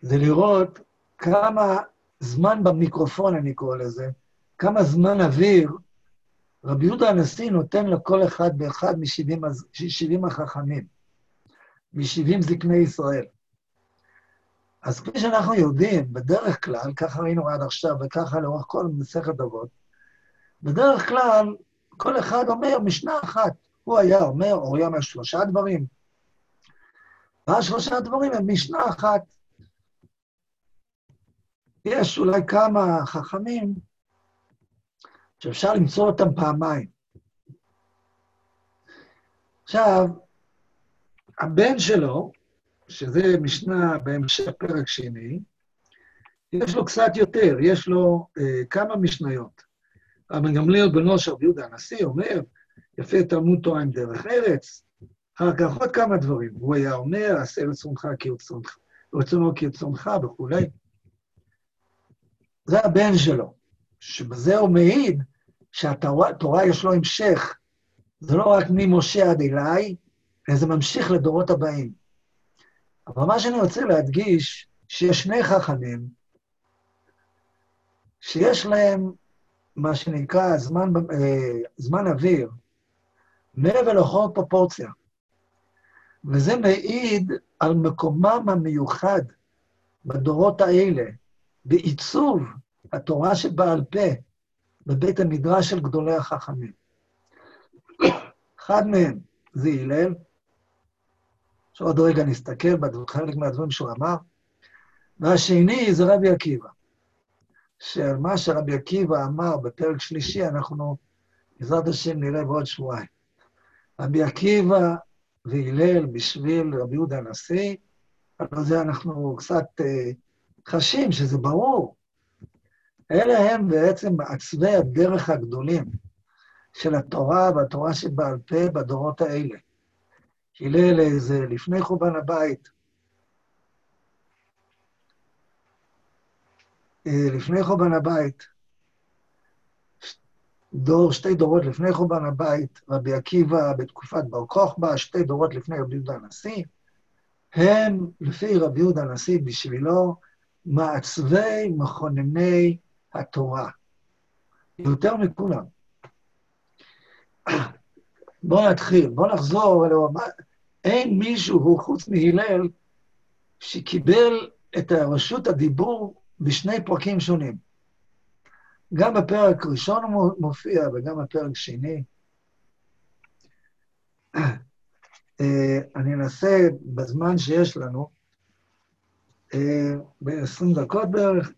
זה לראות כמה זמן במיקרופון, אני קורא לזה, כמה זמן אוויר רבי יהודה הנשיא נותן לכל אחד ואחד מ-70 החכמים. מ-70 זקני ישראל. אז כפי שאנחנו יודעים, בדרך כלל, ככה ראינו עד עכשיו, וככה לאורך כל מסכת אבות, בדרך כלל, כל אחד אומר משנה אחת. הוא היה אומר, או היה אומר שלושה דברים. והשלושה דברים הם משנה אחת. יש אולי כמה חכמים שאפשר למצוא אותם פעמיים. עכשיו, הבן שלו, שזה משנה בהמשך פרק שני, יש לו קצת יותר, יש לו אה, כמה משניות. רבי גמליאל בנו של יהודה הנשיא אומר, יפה תלמוד תורה עם דרך ארץ, אחר כך עוד כמה דברים. הוא היה אומר, עשה רצונך כרצונך, רצונו כרצונך וכולי. זה הבן שלו, שבזה הוא מעיד שהתורה יש לו המשך. זה לא רק ממשה עד אליי, אלא זה ממשיך לדורות הבאים. אבל מה שאני רוצה להדגיש, שיש שני חכמים, שיש להם מה שנקרא זמן, אה, זמן אוויר, מעבר לכל פרופורציה. וזה מעיד על מקומם המיוחד בדורות האלה, בעיצוב התורה שבעל פה בבית המדרש של גדולי החכמים. [COUGHS] אחד מהם זה הלל, שעוד רגע נסתכל בחלק מהדברים שהוא אמר, והשני זה רבי עקיבא, שמה שרבי עקיבא אמר בפרק שלישי, אנחנו בעזרת השם נראה בעוד שבועיים. רבי עקיבא והלל בשביל רבי יהודה הנשיא, על זה אנחנו קצת אה, חשים שזה ברור. אלה הם בעצם מעצבי הדרך הגדולים של התורה והתורה שבעל פה בדורות האלה. הלל זה לפני חורבן הבית, אה, לפני חורבן הבית, דור, שתי דורות לפני חורבן הבית, רבי עקיבא בתקופת בר כוכבא, שתי דורות לפני רבי יהודה הנשיא, הם, לפי רבי יהודה הנשיא, בשבילו, מעצבי מכונני התורה. יותר מכולם. בואו נתחיל, בואו נחזור, אין מישהו חוץ מהלל שקיבל את רשות הדיבור בשני פרקים שונים. גם בפרק ראשון הוא מופיע וגם בפרק שני. אה, אני אנסה בזמן שיש לנו, אה, ב-20 דקות בערך,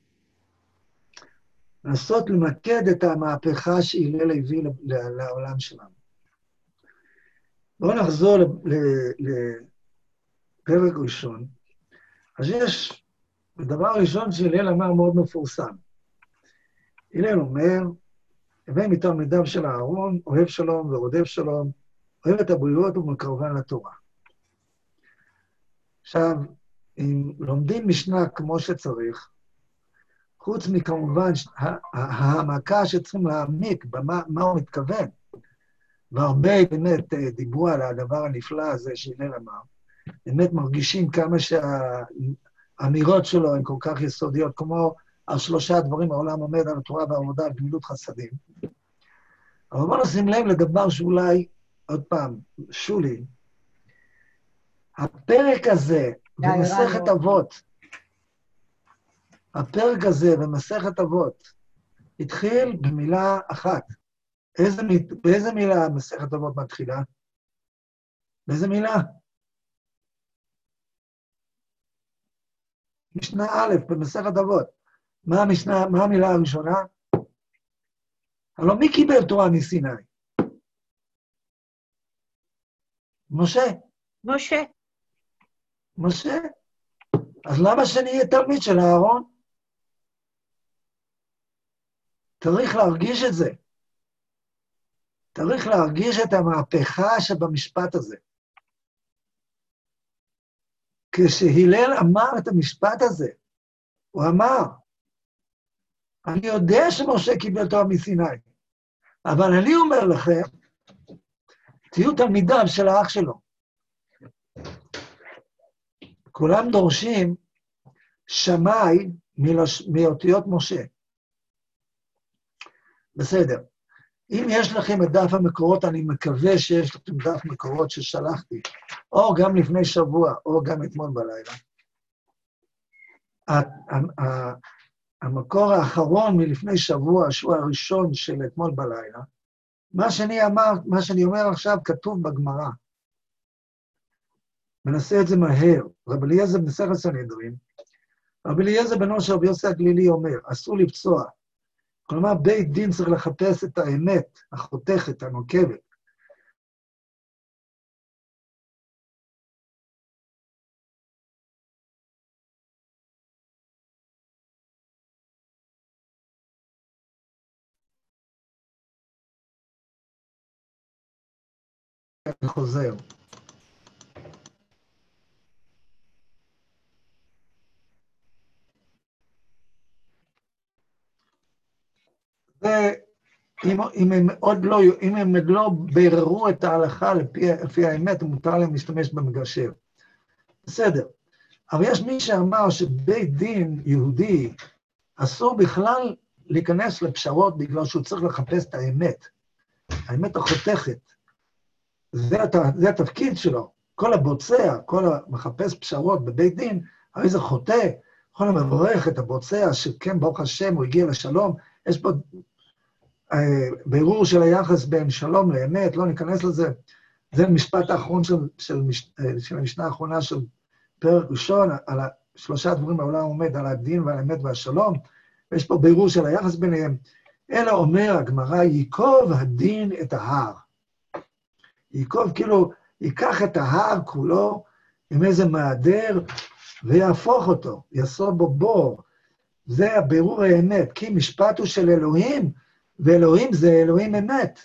לנסות למקד את המהפכה שהלל הביא לעולם שלנו. בואו נחזור לפרק ראשון. אז יש, הדבר הראשון שהלל אמר מאוד מפורסם. הלל אומר, הווה מתלמידיו של אהרון, אוהב שלום ורודף שלום, אוהב את הבריות ומקרבן לתורה. עכשיו, אם לומדים משנה כמו שצריך, חוץ מכמובן העמקה שצריכים להעמיק במה הוא מתכוון, והרבה באמת אה, דיברו על הדבר הנפלא הזה שהלל אמר, באמת מרגישים כמה שהאמירות שלו הן כל כך יסודיות, כמו על שלושה דברים העולם עומד על התורה והעבודה, על גמילות חסדים. אבל בואו נשים לב לדבר שאולי, עוד פעם, שולי, הפרק הזה במסכת אבות, הפרק הזה במסכת אבות התחיל במילה אחת. איזה, באיזה מילה מסכת אבות מתחילה? באיזה מילה? משנה א' במסכת אבות. מה המשנה, מה המילה הראשונה? הלוא מי קיבל תורה מסיני? משה. משה. משה. אז למה שאני אהיה תלמיד של אהרון? צריך להרגיש את זה. צריך להרגיש את המהפכה שבמשפט הזה. כשהלל אמר את המשפט הזה, הוא אמר, אני יודע שמשה קיבל תורה מסיני, אבל אני אומר לכם, תהיו תלמידיו של האח שלו. כולם דורשים שמאי מאותיות משה. בסדר. אם יש לכם את דף המקורות, אני מקווה שיש לכם דף מקורות ששלחתי, או גם לפני שבוע, או גם אתמול בלילה. המקור האחרון מלפני שבוע, שהוא הראשון של אתמול בלילה, מה שאני, אמר, מה שאני אומר עכשיו כתוב בגמרא. מנסה את זה מהר. רבי אליעזר במסכת סנהדרין, רבי אליעזר בנו של רבי יוסי הגלילי אומר, אסור לפצוע. כלומר, בית דין צריך לחפש את האמת, החותכת, הנוקבת. חוזר. ואם אם הם עוד לא, אם הם עוד לא ביררו את ההלכה לפי, לפי האמת, מותר להם להשתמש במגשר. בסדר. אבל יש מי שאמר שבית דין יהודי אסור בכלל להיכנס לפשרות בגלל שהוא צריך לחפש את האמת, האמת החותכת. זה, הת, זה התפקיד שלו. כל הבוצע, כל המחפש פשרות בבית דין, הרי זה חוטא, כל המברך את הבוצע, שכן, ברוך השם, הוא הגיע לשלום. יש פה בירור של היחס בין שלום לאמת, לא ניכנס לזה. זה המשפט האחרון של, של, אה, של המשנה האחרונה של פרק ראשון, על שלושה דברים העולם עומד, על הדין ועל האמת והשלום, ויש פה בירור של היחס ביניהם. אלא אומר הגמרא, ייקוב הדין את ההר. ייקוב, כאילו, ייקח את ההר כולו עם איזה מעדר ויהפוך אותו, יעשו בו בור. זה הבירור האמת, כי משפט הוא של אלוהים, ואלוהים זה אלוהים אמת.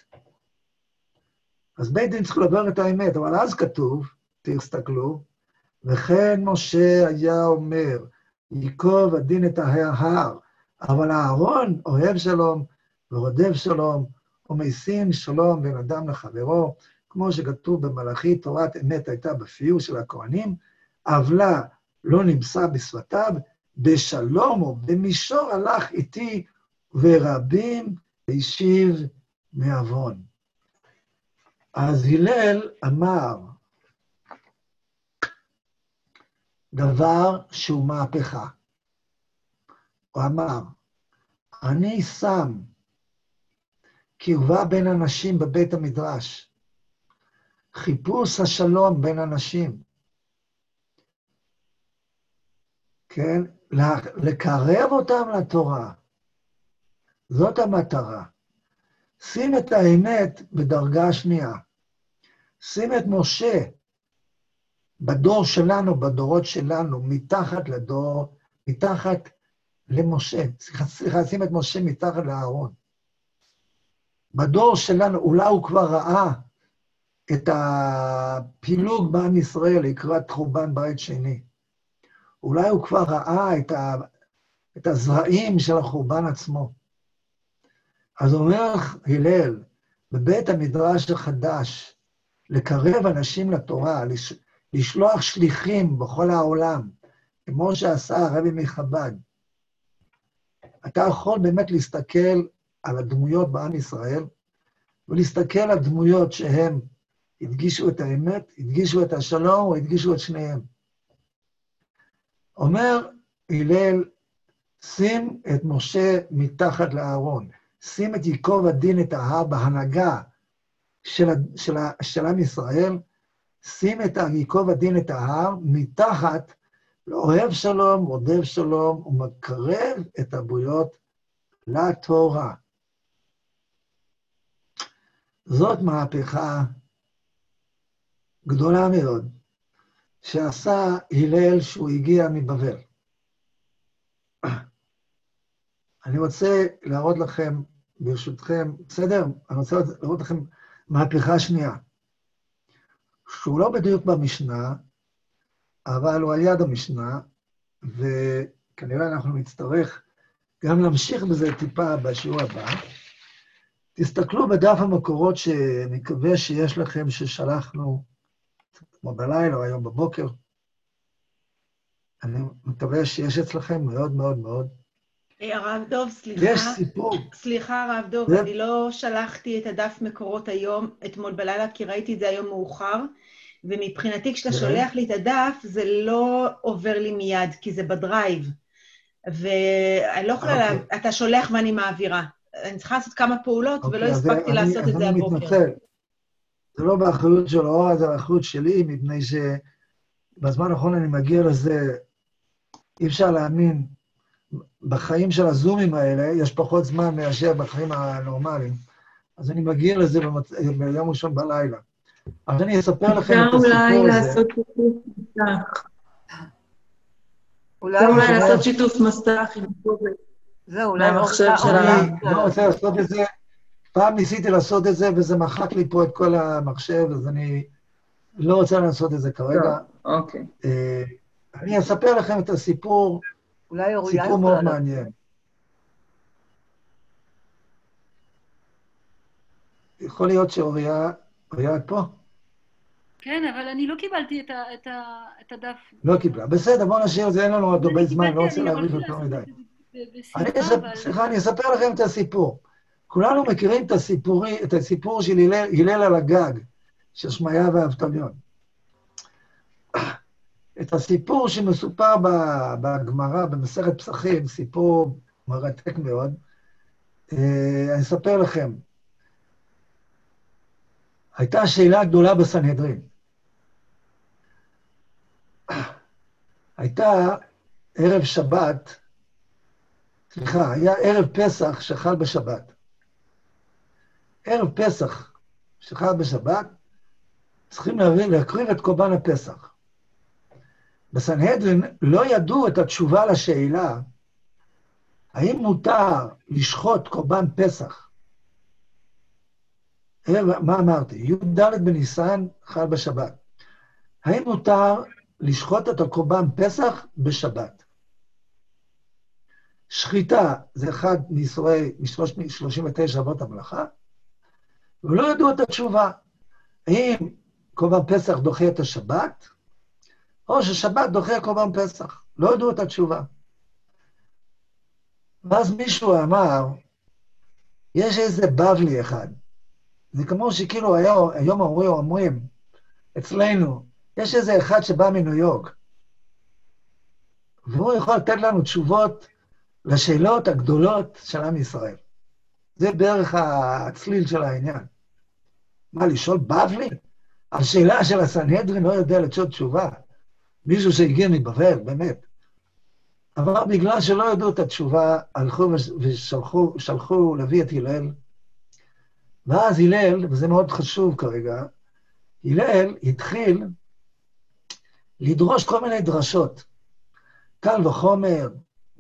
אז בית דין צריך לעבור את האמת, אבל אז כתוב, תסתכלו, וכן משה היה אומר, ייקוב הדין את ההר, אבל אהרון אוהב שלום ורודף שלום, ומסין שלום בין אדם לחברו, כמו שכתוב במלאכי, תורת אמת הייתה בפיור של הכהנים, עוולה לא נמסה בשפתיו, בשלום או במישור הלך איתי, ורבים השיב מעוון. אז הלל אמר דבר שהוא מהפכה. הוא אמר, אני שם קרבה בין אנשים בבית המדרש, חיפוש השלום בין אנשים. כן? לקרב אותם לתורה. זאת המטרה. שים את האמת בדרגה שנייה. שים את משה בדור שלנו, בדורות שלנו, מתחת לדור, מתחת למשה. סליחה, שים את משה מתחת לאהרון. בדור שלנו, אולי הוא כבר ראה את הפילוג בעם ישראל לקראת חורבן בית שני. אולי הוא כבר ראה את, ה, את הזרעים של החורבן עצמו. אז אומר הלל, בבית המדרש החדש, לקרב אנשים לתורה, לש, לשלוח שליחים בכל העולם, כמו שעשה הרבי מחב"ד. אתה יכול באמת להסתכל על הדמויות בעם ישראל, ולהסתכל על דמויות שהן הדגישו את האמת, הדגישו את השלום, או הדגישו את שניהם. אומר הלל, שים את משה מתחת לארון, שים את ייקוב הדין את ההר בהנהגה של, של, של עם ישראל, שים את ייקוב הדין את ההר מתחת לאוהב שלום, רודף שלום, ומקרב את הבריות לתורה. זאת מהפכה גדולה מאוד, שעשה הלל שהוא הגיע מבבל. אני רוצה להראות לכם, ברשותכם, בסדר? אני רוצה להראות לכם מהפכה שנייה, שהוא לא בדיוק במשנה, אבל הוא על יד המשנה, וכנראה אנחנו נצטרך גם להמשיך בזה טיפה בשיעור הבא. תסתכלו בדף המקורות שאני מקווה שיש לכם, ששלחנו כמו בלילה או היום בבוקר. אני מקווה שיש אצלכם מאוד מאוד מאוד. אה, הרב דוב, סליחה. יש סיפור. סליחה, הרב דוב, זה... אני לא שלחתי את הדף מקורות היום, אתמול בלילה, כי ראיתי את זה היום מאוחר, ומבחינתי, כשאתה שולח לי את הדף, זה לא עובר לי מיד, כי זה בדרייב. ואני לא יכולה, לה... אוקיי. אתה שולח ואני מעבירה. אני צריכה לעשות כמה פעולות, ולא אוקיי, אז הספקתי אני- לעשות את זה אז אני הבוקר. מתנצל. זה לא באחריות של אורה, זה באחריות שלי, מפני שבזמן האחרון אני מגיע לזה, אי אפשר להאמין, בחיים של הזומים האלה יש פחות זמן מאשר בחיים הנורמליים. אז אני מגיע לזה במצ... ביום ראשון בלילה. אז אני אספר לכם את אפשר אולי הסיפור הזה. לעשות שיתוף מסך. אולי, אפשר אולי אולי- לעשות שיתוף מסך עם קובץ. זהו, אולי מהמחשב אוריה- של אוריה- הרב. אני לא רוצה לעשות את זה. פעם ניסיתי לעשות את זה, וזה מחק לי פה את כל המחשב, אז אני לא רוצה לעשות את זה כרגע. אוקיי. אה, אני אספר לכם את הסיפור, אולי אוריה סיפור מאוד לעשות. מעניין. יכול להיות שאוריה, אוריה את פה? כן, אבל אני לא קיבלתי את ה- את ה- את הדף. לא קיבלה. בסדר, בואו נשאיר את זה, אין לנו עוד הרבה אני זמן, לא רוצה אני להאריך יכולתי יותר לעשות מדי. סליחה, אני אספר לכם את הסיפור. כולנו מכירים את, הסיפורי, את הסיפור של הלל על הגג, של שמעיה ואבטליון. את הסיפור שמסופר בגמרא, במסכת פסחים, סיפור מרתק מאוד, אה, אני אספר לכם. הייתה שאלה גדולה בסנהדרין. הייתה ערב שבת, סליחה, היה ערב פסח שחל בשבת. ערב פסח שחל בשבת, צריכים להקריב את קורבן הפסח. בסנהדרין לא ידעו את התשובה לשאלה האם מותר לשחוט קורבן פסח. ערב- מה אמרתי? י"ד בניסן חל בשבת. האם מותר לשחוט את הקורבן פסח בשבת? שחיטה זה אחד מאיסורי, מ-39 אבות המלאכה, ולא ידעו את התשובה. האם קורבן פסח דוחה את השבת, או ששבת דוחה קורבן פסח. לא ידעו את התשובה. ואז מישהו אמר, יש איזה בבלי אחד. זה כמו שכאילו היום, היום אומרים, אומרים, אצלנו, יש איזה אחד שבא מניו יורק, והוא יכול לתת לנו תשובות לשאלות הגדולות של עם ישראל. זה בערך הצליל של העניין. מה, לשאול בבלי? על שאלה של הסנהדרין לא יודע לתשוט תשובה. מישהו שהגיע מבבל, באמת. אבל בגלל שלא ידעו את התשובה, הלכו וש- ושלחו שלחו להביא את הלל. ואז הלל, וזה מאוד חשוב כרגע, הלל התחיל לדרוש כל מיני דרשות. קל וחומר,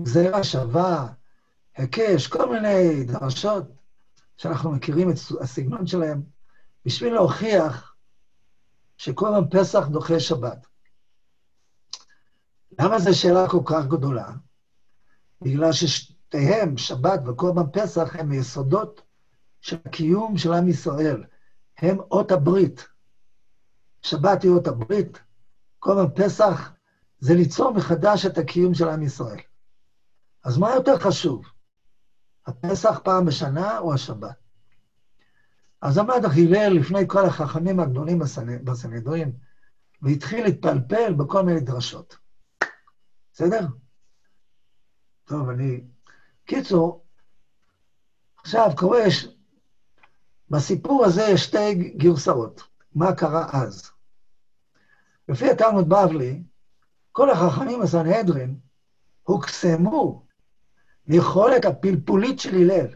גזירה שווה, היקש, כל מיני דרשות שאנחנו מכירים את הסגנון שלהם, בשביל להוכיח שקורבן פסח דוחה שבת. למה זו שאלה כל כך גדולה? בגלל ששתיהם, שבת וקורבן פסח, הם מיסודות של הקיום של עם ישראל. הם אות הברית. שבת היא אות הברית, קורבן פסח זה ליצור מחדש את הקיום של עם ישראל. אז מה יותר חשוב? הפסח פעם בשנה או השבת? אז עמד הלל לפני כל החכמים הגדולים בסנ- בסנהדרין, והתחיל להתפלפל בכל מיני דרשות. בסדר? טוב, אני... קיצור, עכשיו קורה, יש... בסיפור הזה יש שתי גרסאות, מה קרה אז. לפי התלמוד בבלי, כל החכמים בסנהדרין הוקסמו מיכולת הפלפולית של הלל,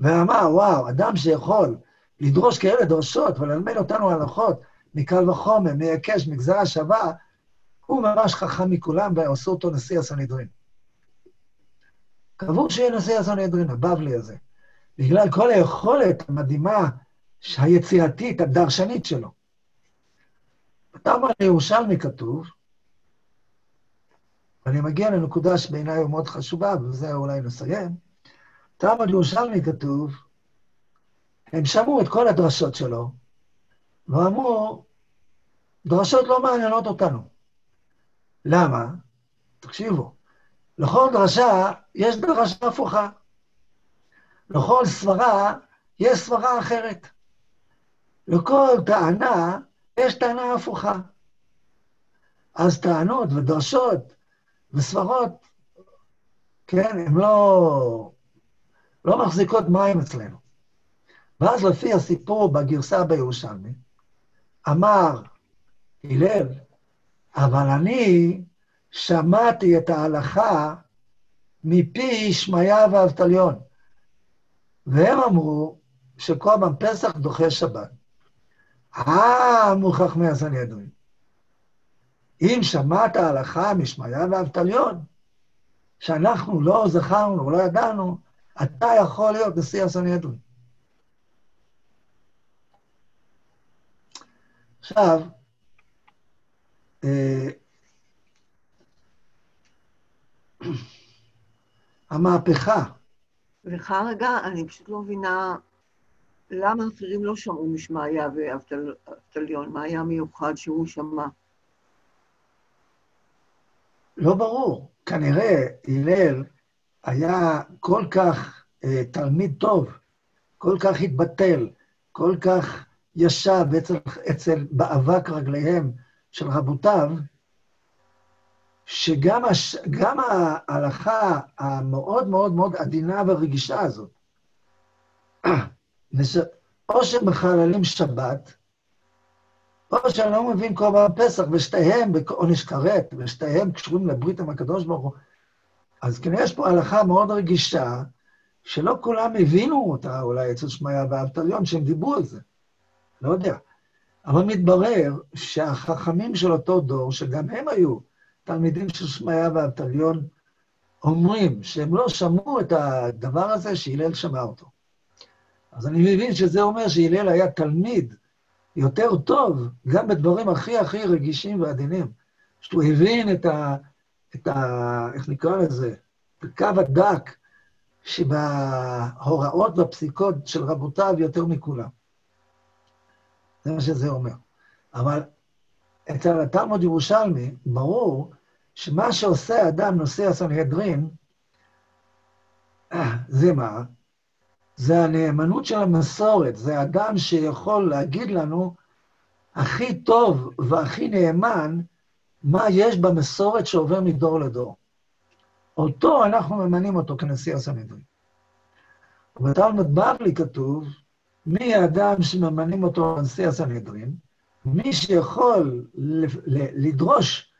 ואמר, וואו, אדם שיכול לדרוש כאלה דרשות וללמד אותנו הלכות מקל וחומר, מהיקש, מגזרה שווה, הוא ממש חכם מכולם, ועשו אותו נשיא הסנהדרין. קבעו שיהיה נשיא הסנהדרין, הבבלי הזה, בגלל כל היכולת המדהימה, היצירתית, הדרשנית שלו. בתרמן הירושלמי כתוב, ואני מגיע לנקודה שבעיניי היא מאוד חשובה, ובזה אולי נסיים. בתרמן ירושלמי כתוב, הם שמעו את כל הדרשות שלו, ואמרו, דרשות לא מעניינות אותנו. למה? תקשיבו, לכל דרשה יש דרשה הפוכה. לכל סברה יש סברה אחרת. לכל טענה יש טענה הפוכה. אז טענות ודרשות וסברות כן, הן לא, לא מחזיקות מים אצלנו. ואז לפי הסיפור בגרסה בירושלמי, אמר הלל, אבל אני שמעתי את ההלכה מפי שמעיה ואבטליון. והם אמרו שכל פסח דוחה שבת. אה, אמרו חכמי הסנהדרין. אם שמעת הלכה משמעיה ואבטליון, שאנחנו לא זכרנו, לא ידענו, אתה יכול להיות נשיא הסנהדרין. עכשיו, המהפכה, סליחה רגע, אני פשוט לא מבינה למה אחרים לא שמעו משמעיה ואבטליון, מה היה מיוחד שהוא שמע? לא ברור. כנראה הלל היה כל כך אה, תלמיד טוב, כל כך התבטל, כל כך ישב אצל, אצל באבק רגליהם של רבותיו, שגם הש, ההלכה המאוד מאוד מאוד עדינה ורגישה הזאת, [CLEARS THROAT] או שמחללים שבת, או שאני לא מבין קורבן פסח, ושתיהם בעונש כרת, ושתיהם קשורים לברית עם הקדוש ברוך הוא. אז כנראה יש פה הלכה מאוד רגישה, שלא כולם הבינו אותה, אולי אצל שמעיה ואבטליון, שהם דיברו על זה. לא יודע. אבל מתברר שהחכמים של אותו דור, שגם הם היו תלמידים של שמעיה ואבטליון, אומרים שהם לא שמעו את הדבר הזה שהלל שמע אותו. אז אני מבין שזה אומר שהלל היה תלמיד יותר טוב, גם בדברים הכי הכי רגישים ועדינים. שהוא הבין את ה... את ה... איך נקרא לזה? את הקו הדק שבהוראות והפסיקות של רבותיו יותר מכולם. זה מה שזה אומר. אבל אצל התלמוד ירושלמי, ברור שמה שעושה אדם נושא הסנהדרין, זה מה? זה הנאמנות של המסורת, זה אדם שיכול להגיד לנו הכי טוב והכי נאמן מה יש במסורת שעובר מדור לדור. אותו אנחנו ממנים אותו כנשיא הסנהדרין. בתלמוד בבלי כתוב, מי האדם שממנים אותו לנשיא הסנהדרין? מי שיכול לדרוש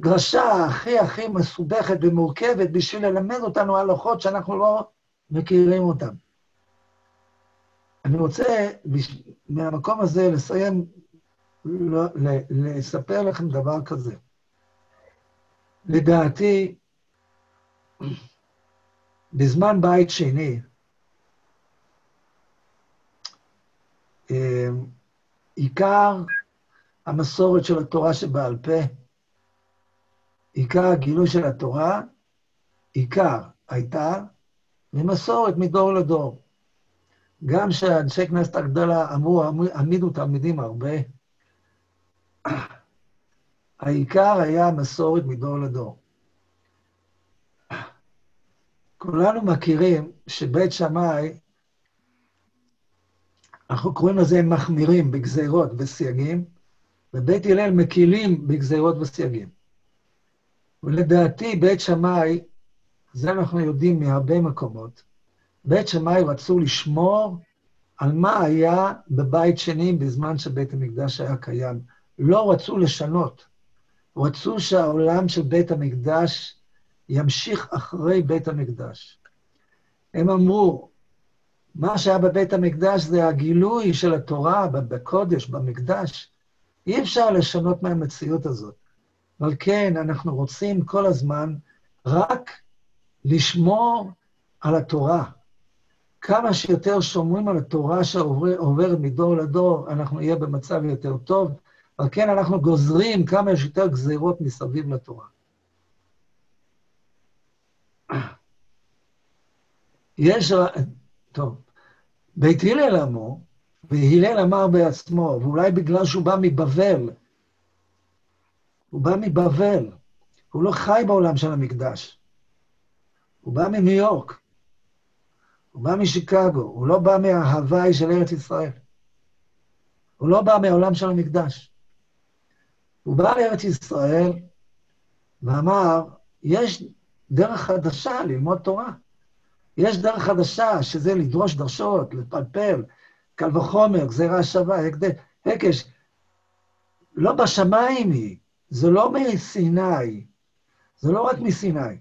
דרשה הכי הכי מסובכת ומורכבת בשביל ללמד אותנו הלכות שאנחנו לא מכירים אותן. אני רוצה מהמקום הזה לסיים, לא, לספר לכם דבר כזה. לדעתי, בזמן בית שני, עיקר המסורת של התורה שבעל פה, עיקר הגילוי של התורה, עיקר הייתה ממסורת מדור לדור. גם שאנשי כנסת הגדולה אמרו, העמידו תלמידים הרבה, העיקר היה מסורת מדור לדור. כולנו מכירים שבית שמאי, אנחנו קוראים לזה מחמירים בגזירות וסייגים, ובית הלל מקילים בגזירות וסייגים. ולדעתי, בית שמאי, זה אנחנו יודעים מהרבה מקומות, בית שמאי רצו לשמור על מה היה בבית שני בזמן שבית המקדש היה קיים. לא רצו לשנות. רצו שהעולם של בית המקדש ימשיך אחרי בית המקדש. הם אמרו, מה שהיה בבית המקדש זה הגילוי של התורה בקודש, במקדש. אי אפשר לשנות מהמציאות הזאת. אבל כן, אנחנו רוצים כל הזמן רק לשמור על התורה. כמה שיותר שומרים על התורה שעוברת מדור לדור, אנחנו נהיה במצב יותר טוב, אבל כן אנחנו גוזרים כמה שיותר גזירות מסביב לתורה. [CLEARS THROAT] יש... טוב, בית הלל אמרו, והלל אמר בעצמו, ואולי בגלל שהוא בא מבבל, הוא בא מבבל, הוא לא חי בעולם של המקדש. הוא בא מניו יורק, הוא בא משיקגו, הוא לא בא מההוואי של ארץ ישראל. הוא לא בא מהעולם של המקדש. הוא בא לארץ ישראל ואמר, יש דרך חדשה ללמוד תורה. יש דרך חדשה, שזה לדרוש דרשות, לפלפל, קל וחומר, גזירה שווה, הקש. לא בשמיים היא, זה לא מסיני, זה לא רק מסיני.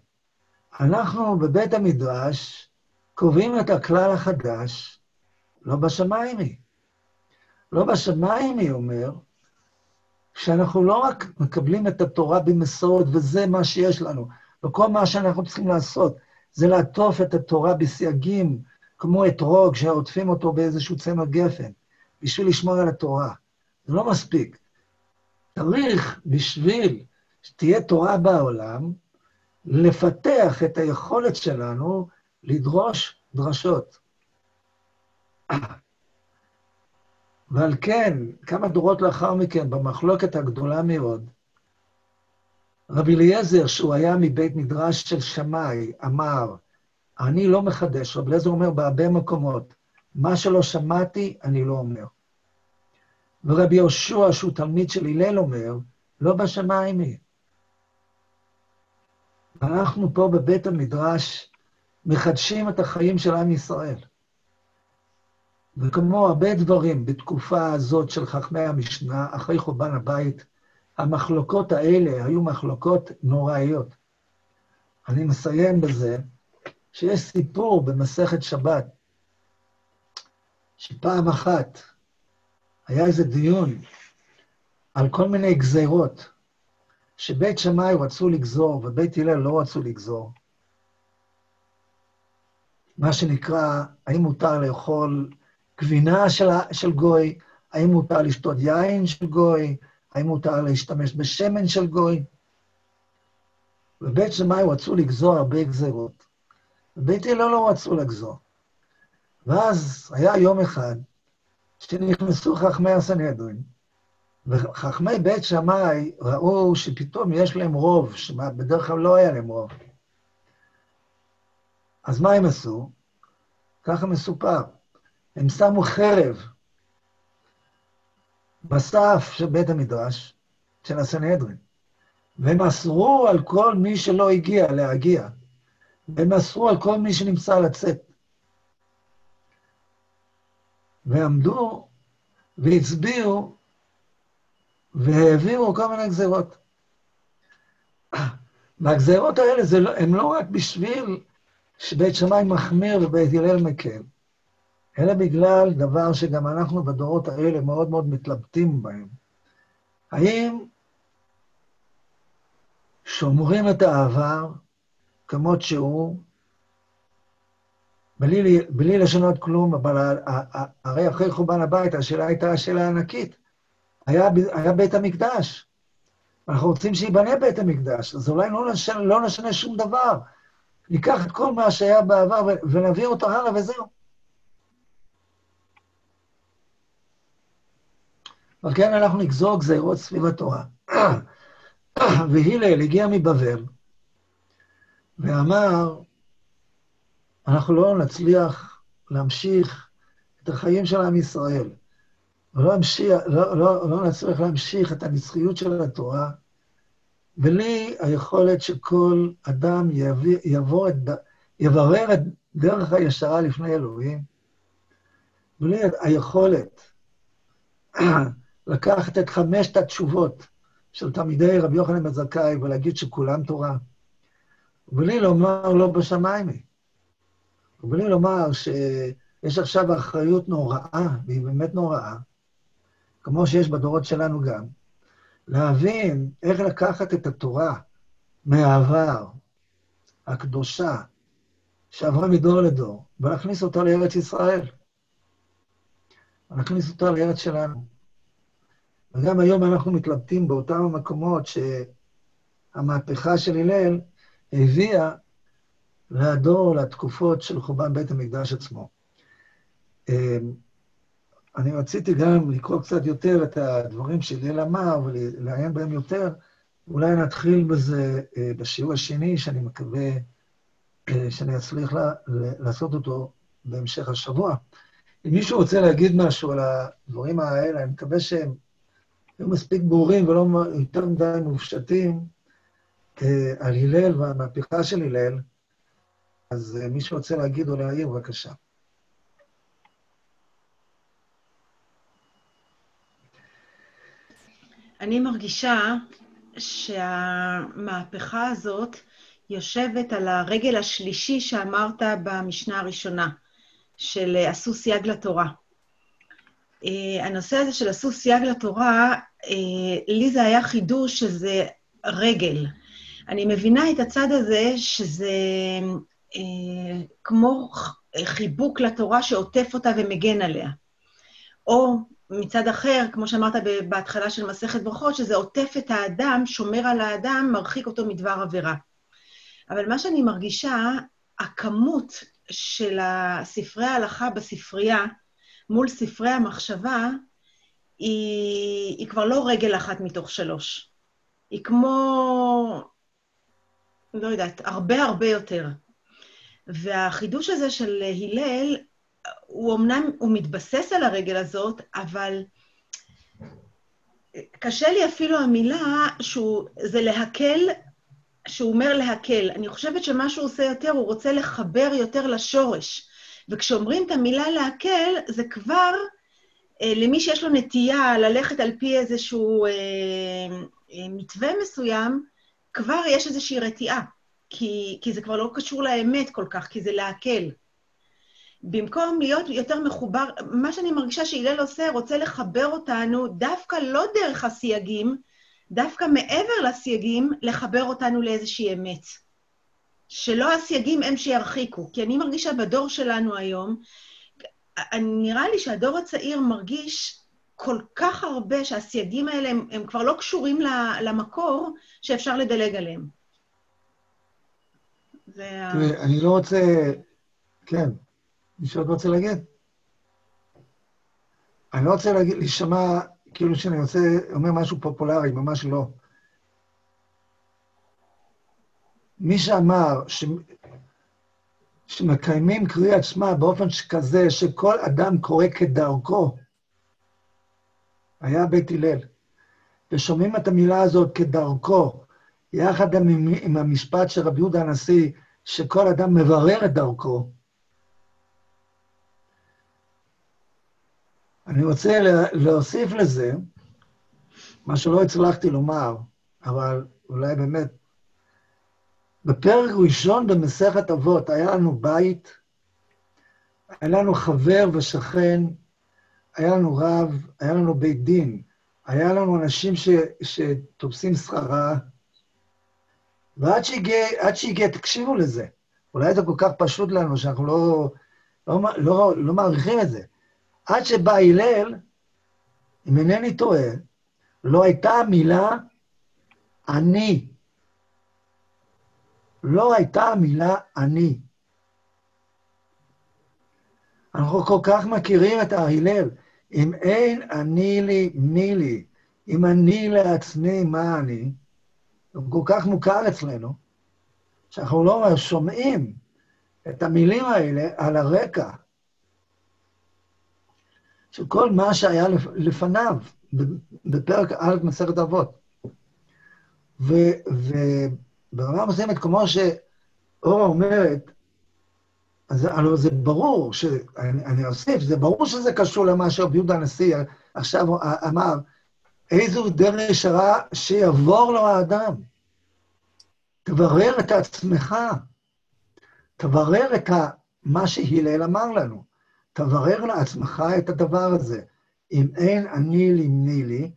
אנחנו בבית המדרש קובעים את הכלל החדש, לא בשמיים היא. לא בשמיים היא אומר, שאנחנו לא רק מקבלים את התורה במסורת, וזה מה שיש לנו, וכל מה שאנחנו צריכים לעשות, זה לעטוף את התורה בסייגים, כמו אתרוג, שעוטפים אותו באיזשהו צמר גפן, בשביל לשמור על התורה. זה לא מספיק. צריך, בשביל שתהיה תורה בעולם, לפתח את היכולת שלנו לדרוש דרשות. ועל כן, כמה דורות לאחר מכן, במחלוקת הגדולה מאוד, רבי אליעזר, שהוא היה מבית מדרש של שמאי, אמר, אני לא מחדש. רבי אליעזר אומר בהרבה מקומות, מה שלא שמעתי, אני לא אומר. ורבי יהושע, שהוא תלמיד של הלל, אומר, לא בשמיים היא. אנחנו פה בבית המדרש מחדשים את החיים של עם ישראל. וכמו הרבה דברים בתקופה הזאת של חכמי המשנה, אחרי חורבן הבית, המחלוקות האלה היו מחלוקות נוראיות. אני מסיים בזה שיש סיפור במסכת שבת, שפעם אחת היה איזה דיון על כל מיני גזירות, שבית שמאי רצו לגזור ובית הלל לא רצו לגזור. מה שנקרא, האם מותר לאכול גבינה של, של גוי, האם מותר לשתות יין של גוי, האם מותר להשתמש בשמן של גוי. בבית שמאי רצו לגזור הרבה גזרות, בבית הלל לא רצו לגזור. ואז היה יום אחד שנכנסו חכמי הסנהדרין, וחכמי בית שמאי ראו שפתאום יש להם רוב, שבדרך כלל לא היה להם רוב. אז מה הם עשו? ככה מסופר. הם שמו חרב בסף של בית המדרש, של הסנהדרין, והם אסרו על כל מי שלא הגיע להגיע, והם אסרו על כל מי שנמצא לצאת. ועמדו והצביעו והעבירו כל מיני גזירות. [CLEARS THROAT] והגזירות האלה לא, הן לא רק בשביל שבית שמאי מחמיר ובית הלל מקל, אלא בגלל דבר שגם אנחנו בדורות האלה מאוד מאוד מתלבטים בהם. האם שומרים את העבר כמות שהוא, בלי, בלי לשנות כלום, אבל הרי אחרי חורבן הבית, השאלה הייתה השאלה הענקית. היה, היה בית המקדש. אנחנו רוצים שייבנה בית המקדש, אז אולי לא נשנה, לא נשנה שום דבר. ניקח את כל מה שהיה בעבר ונביא אותו הלאה וזהו. אבל כן אנחנו נגזור גזירות סביב התורה. [CLEARS THROAT] והילל הגיע מבבל ואמר, אנחנו לא נצליח להמשיך את החיים של עם ישראל, ולא המשיך, לא, לא, לא נצליח להמשיך את הנצחיות של התורה, בלי היכולת שכל אדם יביא, יבור את, יברר את דרך הישרה לפני אלוהים, בלי היכולת [CLEARS THROAT] לקחת את חמשת התשובות של תלמידי רבי יוחנן בן זכאי ולהגיד שכולם תורה, ובלי לומר לא בשמיים היא, ובלי לומר שיש עכשיו אחריות נוראה, והיא באמת נוראה, כמו שיש בדורות שלנו גם, להבין איך לקחת את התורה מהעבר, הקדושה, שעברה מדור לדור, ולהכניס אותה לארץ ישראל. להכניס אותה לארץ שלנו. וגם היום אנחנו מתלבטים באותם המקומות שהמהפכה של הלל הביאה לדור, לתקופות של חורבן בית המקדש עצמו. אמ, אני רציתי גם לקרוא קצת יותר את הדברים שהלל אמר ולעיין בהם יותר. אולי נתחיל בזה אה, בשיעור השני, שאני מקווה אה, שאני אצליח לעשות אותו בהמשך השבוע. אם מישהו רוצה להגיד משהו על הדברים האלה, אני מקווה שהם היו מספיק ברורים ולא יותר מדי מופשטים, על הלל והמהפכה של הלל, אז אה, מי שרוצה להגיד או להעיר, בבקשה. אני מרגישה שהמהפכה הזאת יושבת על הרגל השלישי שאמרת במשנה הראשונה, של אה, עשו סייג לתורה. אה, הנושא הזה של עשו סייג לתורה, לי זה היה חידוש שזה רגל. אני מבינה את הצד הזה שזה כמו חיבוק לתורה שעוטף אותה ומגן עליה. או מצד אחר, כמו שאמרת בהתחלה של מסכת ברכות, שזה עוטף את האדם, שומר על האדם, מרחיק אותו מדבר עבירה. אבל מה שאני מרגישה, הכמות של ספרי ההלכה בספרייה מול ספרי המחשבה, היא, היא כבר לא רגל אחת מתוך שלוש. היא כמו, לא יודעת, הרבה הרבה יותר. והחידוש הזה של הלל, הוא אמנם, הוא מתבסס על הרגל הזאת, אבל קשה לי אפילו המילה שהוא, זה להקל, שהוא אומר להקל. אני חושבת שמה שהוא עושה יותר, הוא רוצה לחבר יותר לשורש. וכשאומרים את המילה להקל, זה כבר, למי שיש לו נטייה ללכת על פי איזשהו אה, אה, מתווה מסוים, כבר יש איזושהי רתיעה, כי, כי זה כבר לא קשור לאמת כל כך, כי זה להקל. במקום להיות יותר מחובר, מה שאני מרגישה שהלל עושה, רוצה לחבר אותנו דווקא לא דרך הסייגים, דווקא מעבר לסייגים, לחבר אותנו לאיזושהי אמת. שלא הסייגים הם שירחיקו. כי אני מרגישה בדור שלנו היום, נראה לי שהדור הצעיר מרגיש כל כך הרבה שהסייגים האלה הם, הם כבר לא קשורים למקור שאפשר לדלג עליהם. זה תראי, אני לא רוצה... כן, מישהו עוד רוצה להגיד? אני לא רוצה להגיד, להישמע כאילו שאני רוצה, אומר משהו פופולרי, ממש לא. מי שאמר ש... שמקיימים קריאת שמע באופן כזה שכל אדם קורא כדרכו, היה בית הלל. ושומעים את המילה הזאת כדרכו, יחד עם, עם המשפט של רבי יהודה הנשיא, שכל אדם מברר את דרכו, אני רוצה להוסיף לזה, מה שלא הצלחתי לומר, אבל אולי באמת, בפרק ראשון במסכת אבות היה לנו בית, היה לנו חבר ושכן, היה לנו רב, היה לנו בית דין, היה לנו אנשים ש, שתופסים שכרה, ועד שהגיע, שהגיע, תקשיבו לזה, אולי זה כל כך פשוט לנו שאנחנו לא, לא, לא, לא מעריכים את זה. עד שבא הלל, אם אינני טועה, לא הייתה המילה אני. לא הייתה המילה אני. אנחנו כל כך מכירים את ההלל. אם אין אני לי, מי לי. אם אני לעצמי, מה אני? הוא כל כך מוכר אצלנו, שאנחנו לא שומעים את המילים האלה על הרקע של כל מה שהיה לפניו בפרק א' מסכת אבות. וברמה מסוימת, כמו שאורה אומרת, אז הלוא זה ברור, שאני אני אוסיף, זה ברור שזה קשור למה שרבי יהודה הנשיא עכשיו אמר, איזו דרך ישרה שיעבור לו האדם. תברר את עצמך, תברר את מה שהלל אמר לנו. תברר לעצמך את הדבר הזה. אם אין אני לי מני לי,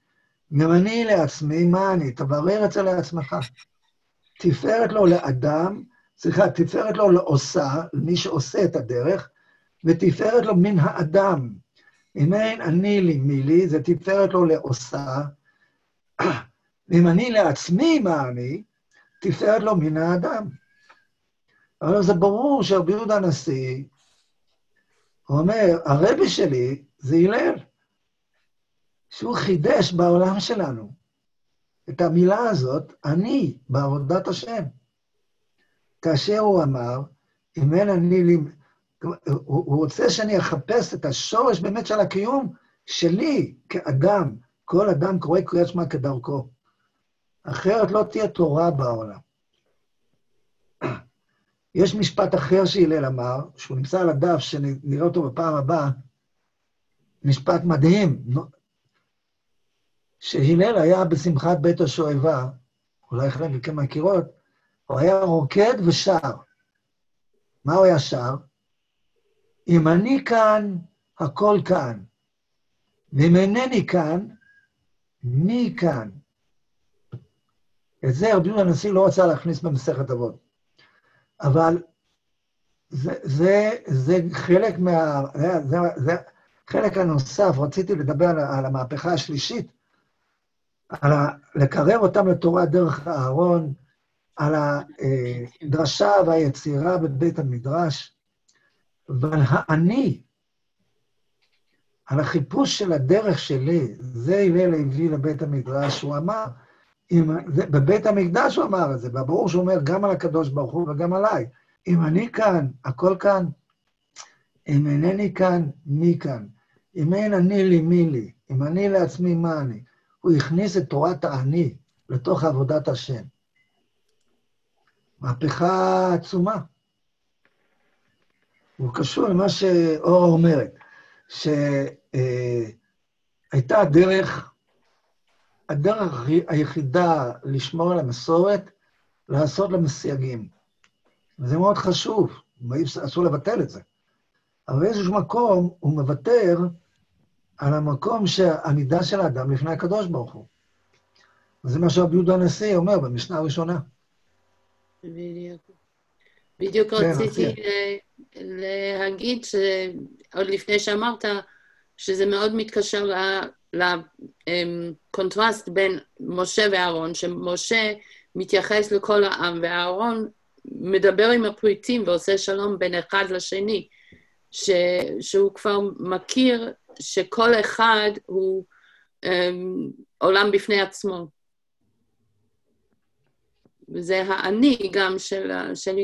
גם אני לעצמי, מה אני? תברר את זה לעצמך. תפארת לו לאדם, סליחה, תפארת לו לעושה, למי שעושה את הדרך, ותפארת לו מן האדם. אם אין אני לי מי לי, זה תפארת לו לעושה. [CLEARS THROAT] ואם אני לעצמי, מה אני? תפארת לו מן האדם. אבל זה ברור שרבי יהודה הנשיא, הוא אומר, הרבי שלי זה הלל, שהוא חידש בעולם שלנו את המילה הזאת, אני, בעבודת השם. כאשר הוא אמר, אם אין אני לי... הוא, רוצה שאני אחפש את השורש באמת של הקיום שלי כאדם. כל אדם קורא קריאת שמע כדרכו. אחרת לא תהיה תורה בעולם. [CLEARS THROAT] יש משפט אחר שהלל אמר, שהוא נמצא על הדף, שנראה אותו בפעם הבאה, משפט מדהים, שהלל היה בשמחת בית השואבה, אולי חלק מכם מכירות, הוא היה רוקד ושר. מה הוא היה שר? אם אני כאן, הכל כאן. ואם אינני כאן, מי כאן? את זה רבי יהודה הנשיא לא רצה להכניס במסכת אבות. אבל זה, זה, זה חלק מה... זה, זה, זה חלק הנוסף, רציתי לדבר על, על המהפכה השלישית, על ה, לקרב אותם לתורה דרך הארון, על הדרשה והיצירה בבית המדרש, ועל האני, על החיפוש של הדרך שלי, זה הלל הביא לבית המדרש, הוא אמר, אם, זה, בבית המקדש הוא אמר את זה, וברור שהוא אומר גם על הקדוש ברוך הוא וגם עליי. אם אני כאן, הכל כאן. אם אינני כאן, מי כאן? אם אין אני לי, מי לי? אם אני לעצמי, מה אני? הוא הכניס את תורת האני לתוך עבודת השם. מהפכה עצומה. הוא קשור למה שאורה אומרת, שהייתה דרך, הדרך היחידה לשמור על המסורת, לעשות לה מסייגים. וזה מאוד חשוב, אסור לבטל את זה. אבל באיזשהו מקום הוא מוותר על המקום שהמידה של האדם לפני הקדוש ברוך הוא. וזה מה שרבי יהודה הנשיא אומר במשנה הראשונה. בדיוק. בדיוק כן, רציתי אוקיי. ל- להגיד, שעוד לפני שאמרת, שזה מאוד מתקשר לקונטרסט בין משה ואהרון, שמשה מתייחס לכל העם, ואהרון מדבר עם הפריטים ועושה שלום בין אחד לשני, ש, שהוא כבר מכיר שכל אחד הוא um, עולם בפני עצמו. וזה האני גם של, של.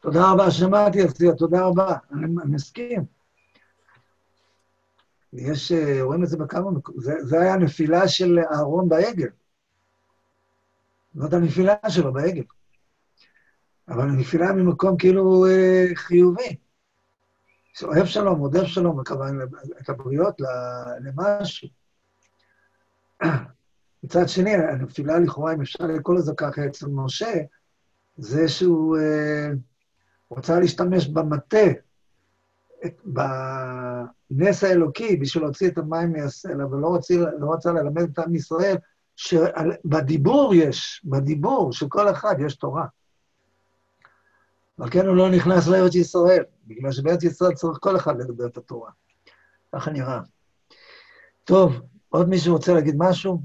תודה רבה, שמעתי, אסיה, תודה רבה. אני מסכים. יש, אה, רואים את זה בכמה מקומות, זה, זה היה הנפילה של אהרון בעגל. זאת הנפילה שלו בעגל. אבל הנפילה ממקום כאילו אה, חיובי. שאוהב שלום, רודף שלום, מכוון את הבריות למשהו. [CLEARS THROAT] מצד שני, הנפילה לכאורה, אם אפשר לקרוא לזה ככה אצל משה, זה שהוא אה, רוצה להשתמש במטה, בנס האלוקי, בשביל להוציא את המים מהסלע, ולא רוצה, לא רצה ללמד את עם ישראל שבדיבור יש, בדיבור של כל אחד יש תורה. ועל כן הוא לא נכנס לארץ ישראל, בגלל שבארץ ישראל צריך כל אחד לדבר את התורה. ככה נראה. טוב, עוד מישהו רוצה להגיד משהו?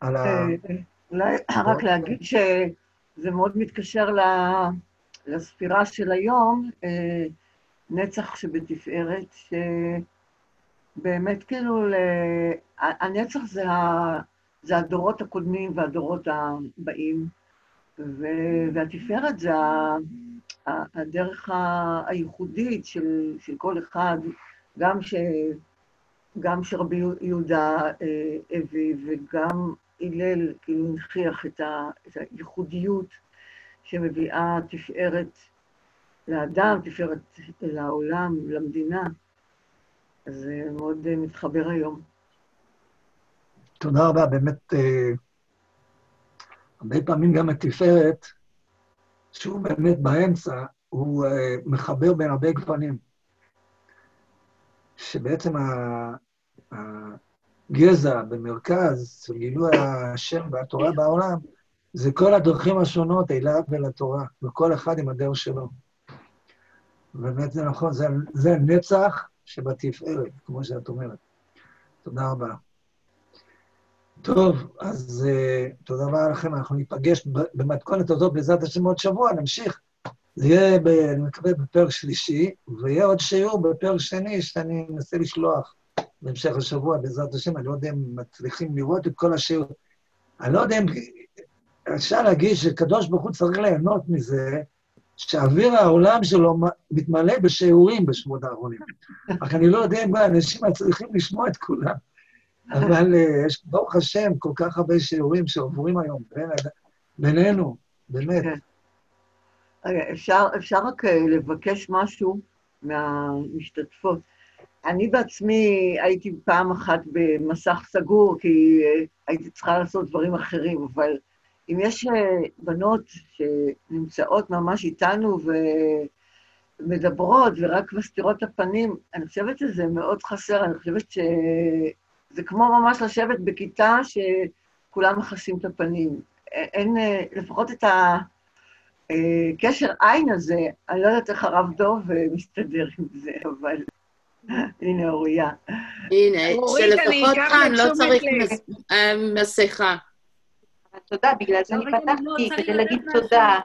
על ה... אה, אולי רק להגיד שזה מאוד מתקשר לספירה של היום, אה, נצח שבתפארת, שבאמת כאילו, ל- הנצח זה, ה... זה הדורות הקודמים והדורות הבאים, ו- והתפארת זה ה... הדרך ה- הייחודית של, של כל אחד, גם, ש... גם שרבי יהודה אה, הביא וגם הלל כאילו הנכיח את, ה... את הייחודיות שמביאה תפארת לאדם, תפארת לעולם, למדינה. אז זה מאוד אה, מתחבר היום. תודה רבה, באמת, אה, הרבה פעמים גם התפארת, שהוא באמת באמצע, הוא אה, מחבר בין הרבה גוונים. שבעצם הגזע במרכז של גילוי השם והתורה בעולם, זה כל הדרכים השונות אליו ולתורה, וכל אחד עם הדרך שלו. באמת זה נכון, זה, זה הנצח שבתפארת, כמו שאת אומרת. תודה רבה. טוב, אז uh, תודה רבה לכם, אנחנו ניפגש במתכונת הזאת בעזרת השם עוד שבוע, נמשיך. זה יהיה, ב, אני מקווה, בפרק שלישי, ויהיה עוד שיעור בפרק שני שאני מנסה לשלוח בהמשך השבוע, בעזרת השם, אני לא יודע אם מצליחים לראות את כל השיעור. אני לא יודע אם אפשר להגיד שקדוש ברוך הוא צריך ליהנות מזה, שאוויר העולם שלו מתמלא בשיעורים בשבועות האחרונים. רק אני לא יודע אם האנשים מצליחים לשמוע את כולם, אבל אה, יש, ברוך השם, כל כך הרבה שיעורים שעוברים היום בין, בינינו, באמת. כן. רגע, אפשר, אפשר רק אה, לבקש משהו מהמשתתפות. אני בעצמי הייתי פעם אחת במסך סגור, כי אה, הייתי צריכה לעשות דברים אחרים, אבל אם יש אה, בנות שנמצאות ממש איתנו ומדברות ורק מסתירות את הפנים, אני חושבת שזה מאוד חסר, אני חושבת שזה כמו ממש לשבת בכיתה שכולם מכסים את הפנים. אין, אה, לפחות את הקשר עין הזה, אני לא יודעת איך הרב דוב אה, מסתדר עם זה, אבל [LAUGHS] הנה אוריה. הנה, שלפחות כאן לא צריך אה, מסכה. תודה, בגלל זה אני לא, לא, פתחתי, כדי להגיד תודה.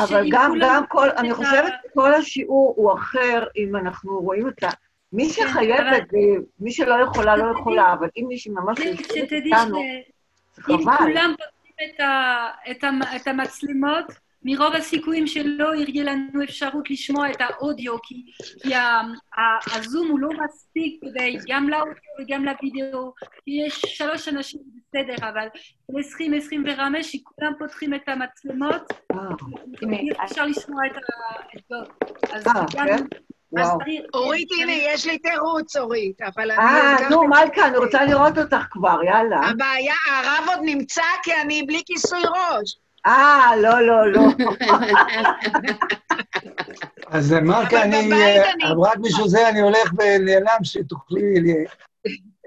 אבל גם, כולם גם כל, אני חושבת שכל השיעור הוא אחר, אם אנחנו רואים את ה... מי כן, שחייבת, מי שלא יכולה, לא יכולה, אבל אם מישהי ממש יושבת שתדעי איתנו, זה חבל. כולם פותחים את המצלמות, מרוב הסיכויים שלא יהיה לנו אפשרות לשמוע את האודיו, כי, כי ה- ה- הזום הוא לא מספיק כדי גם לאודיו וגם לוידאו, כי יש שלוש אנשים בסדר, אבל ב-20-25 שכולם פותחים את המצלמות, אה, אפשר לשמוע את ה... אז אה, גם- כן? אורית, הנה, יש לי תירוץ, אורית, אבל אני... אה, נו, מלכה, אני רוצה לראות אותך כבר, יאללה. הבעיה, הרב עוד נמצא כי אני בלי כיסוי ראש. אה, לא, לא, לא. אז אבל אני, רק בשביל זה אני הולך ונעלם, שתוכלי ל-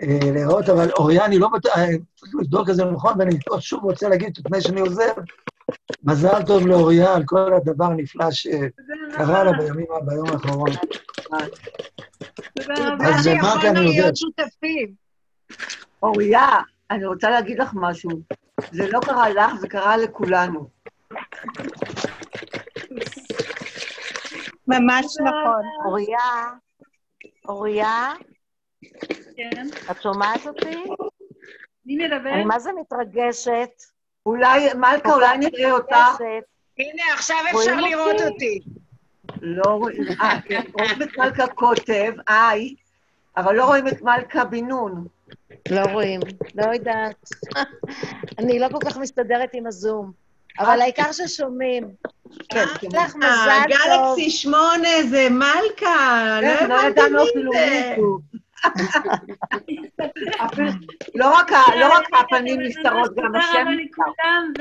אה, לראות, אבל אוריה, אני לא בטוח, אה, צריך לבדוק את זה נכון, ואני שוב רוצה להגיד, לפני שאני עוזב, מזל טוב לאוריה על כל הדבר הנפלא שקרה לה בימים, ביום האחרון. תודה רבה. אז שיכולנו אני עוזב? אוריה, אני רוצה להגיד לך משהו. זה לא קרה לך, זה קרה לכולנו. ממש נכון. אוריה, אוריה, כן. את שומעת אותי? מי מדבר? אני מה זה מתרגשת. אולי, מלכה, אולי נראה אותך. הנה, עכשיו אפשר לראות אותי? לא רואים, אה, כן, רואים את מלכה כותב, היי, אבל לא רואים את מלכה בן נון. לא רואים, לא יודעת. [LAUGHS] אני לא כל כך מסתדרת עם הזום, אבל העיקר ששומעים. כן, כן. לך מזל טוב. גלקסי 8 זה מלכה, לא כן, לא הבנתי ידענו מי זה. [LAUGHS] לא רק ה- לא הפנים נסתרות, גם השם נסתר. לכולם,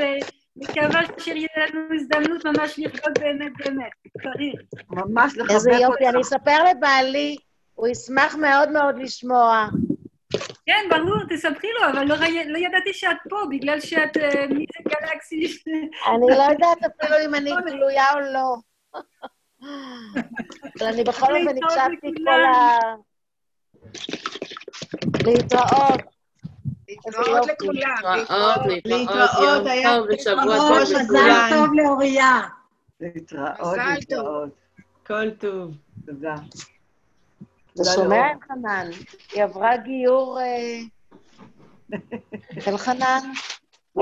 ומקווה שיהיה לנו הזדמנות ממש לראות באמת באמת. צריך. ממש לחבק איזה יופי, אני אותך. אספר לבעלי, הוא ישמח מאוד מאוד לשמוע. כן, ברור, תספרי לו, אבל לא לא ידעתי שאת פה, בגלל שאת אה, מי זה גלקסי. אני לא יודעת אפילו אם אני [LAUGHS] גלויה או לא. אבל אני בכל אופן הקשבתי כל. ה... להתראות. להתראות. לכולם. להתראות, להתראות, היה טוב ושבוע טוב מזל לכולם. טוב לאוריה. להתראות, מזל. להתראות. כל טוב. תודה. אתה שומע. אלחנן? היא עברה גיור... אה, [LAUGHS] אלחנן?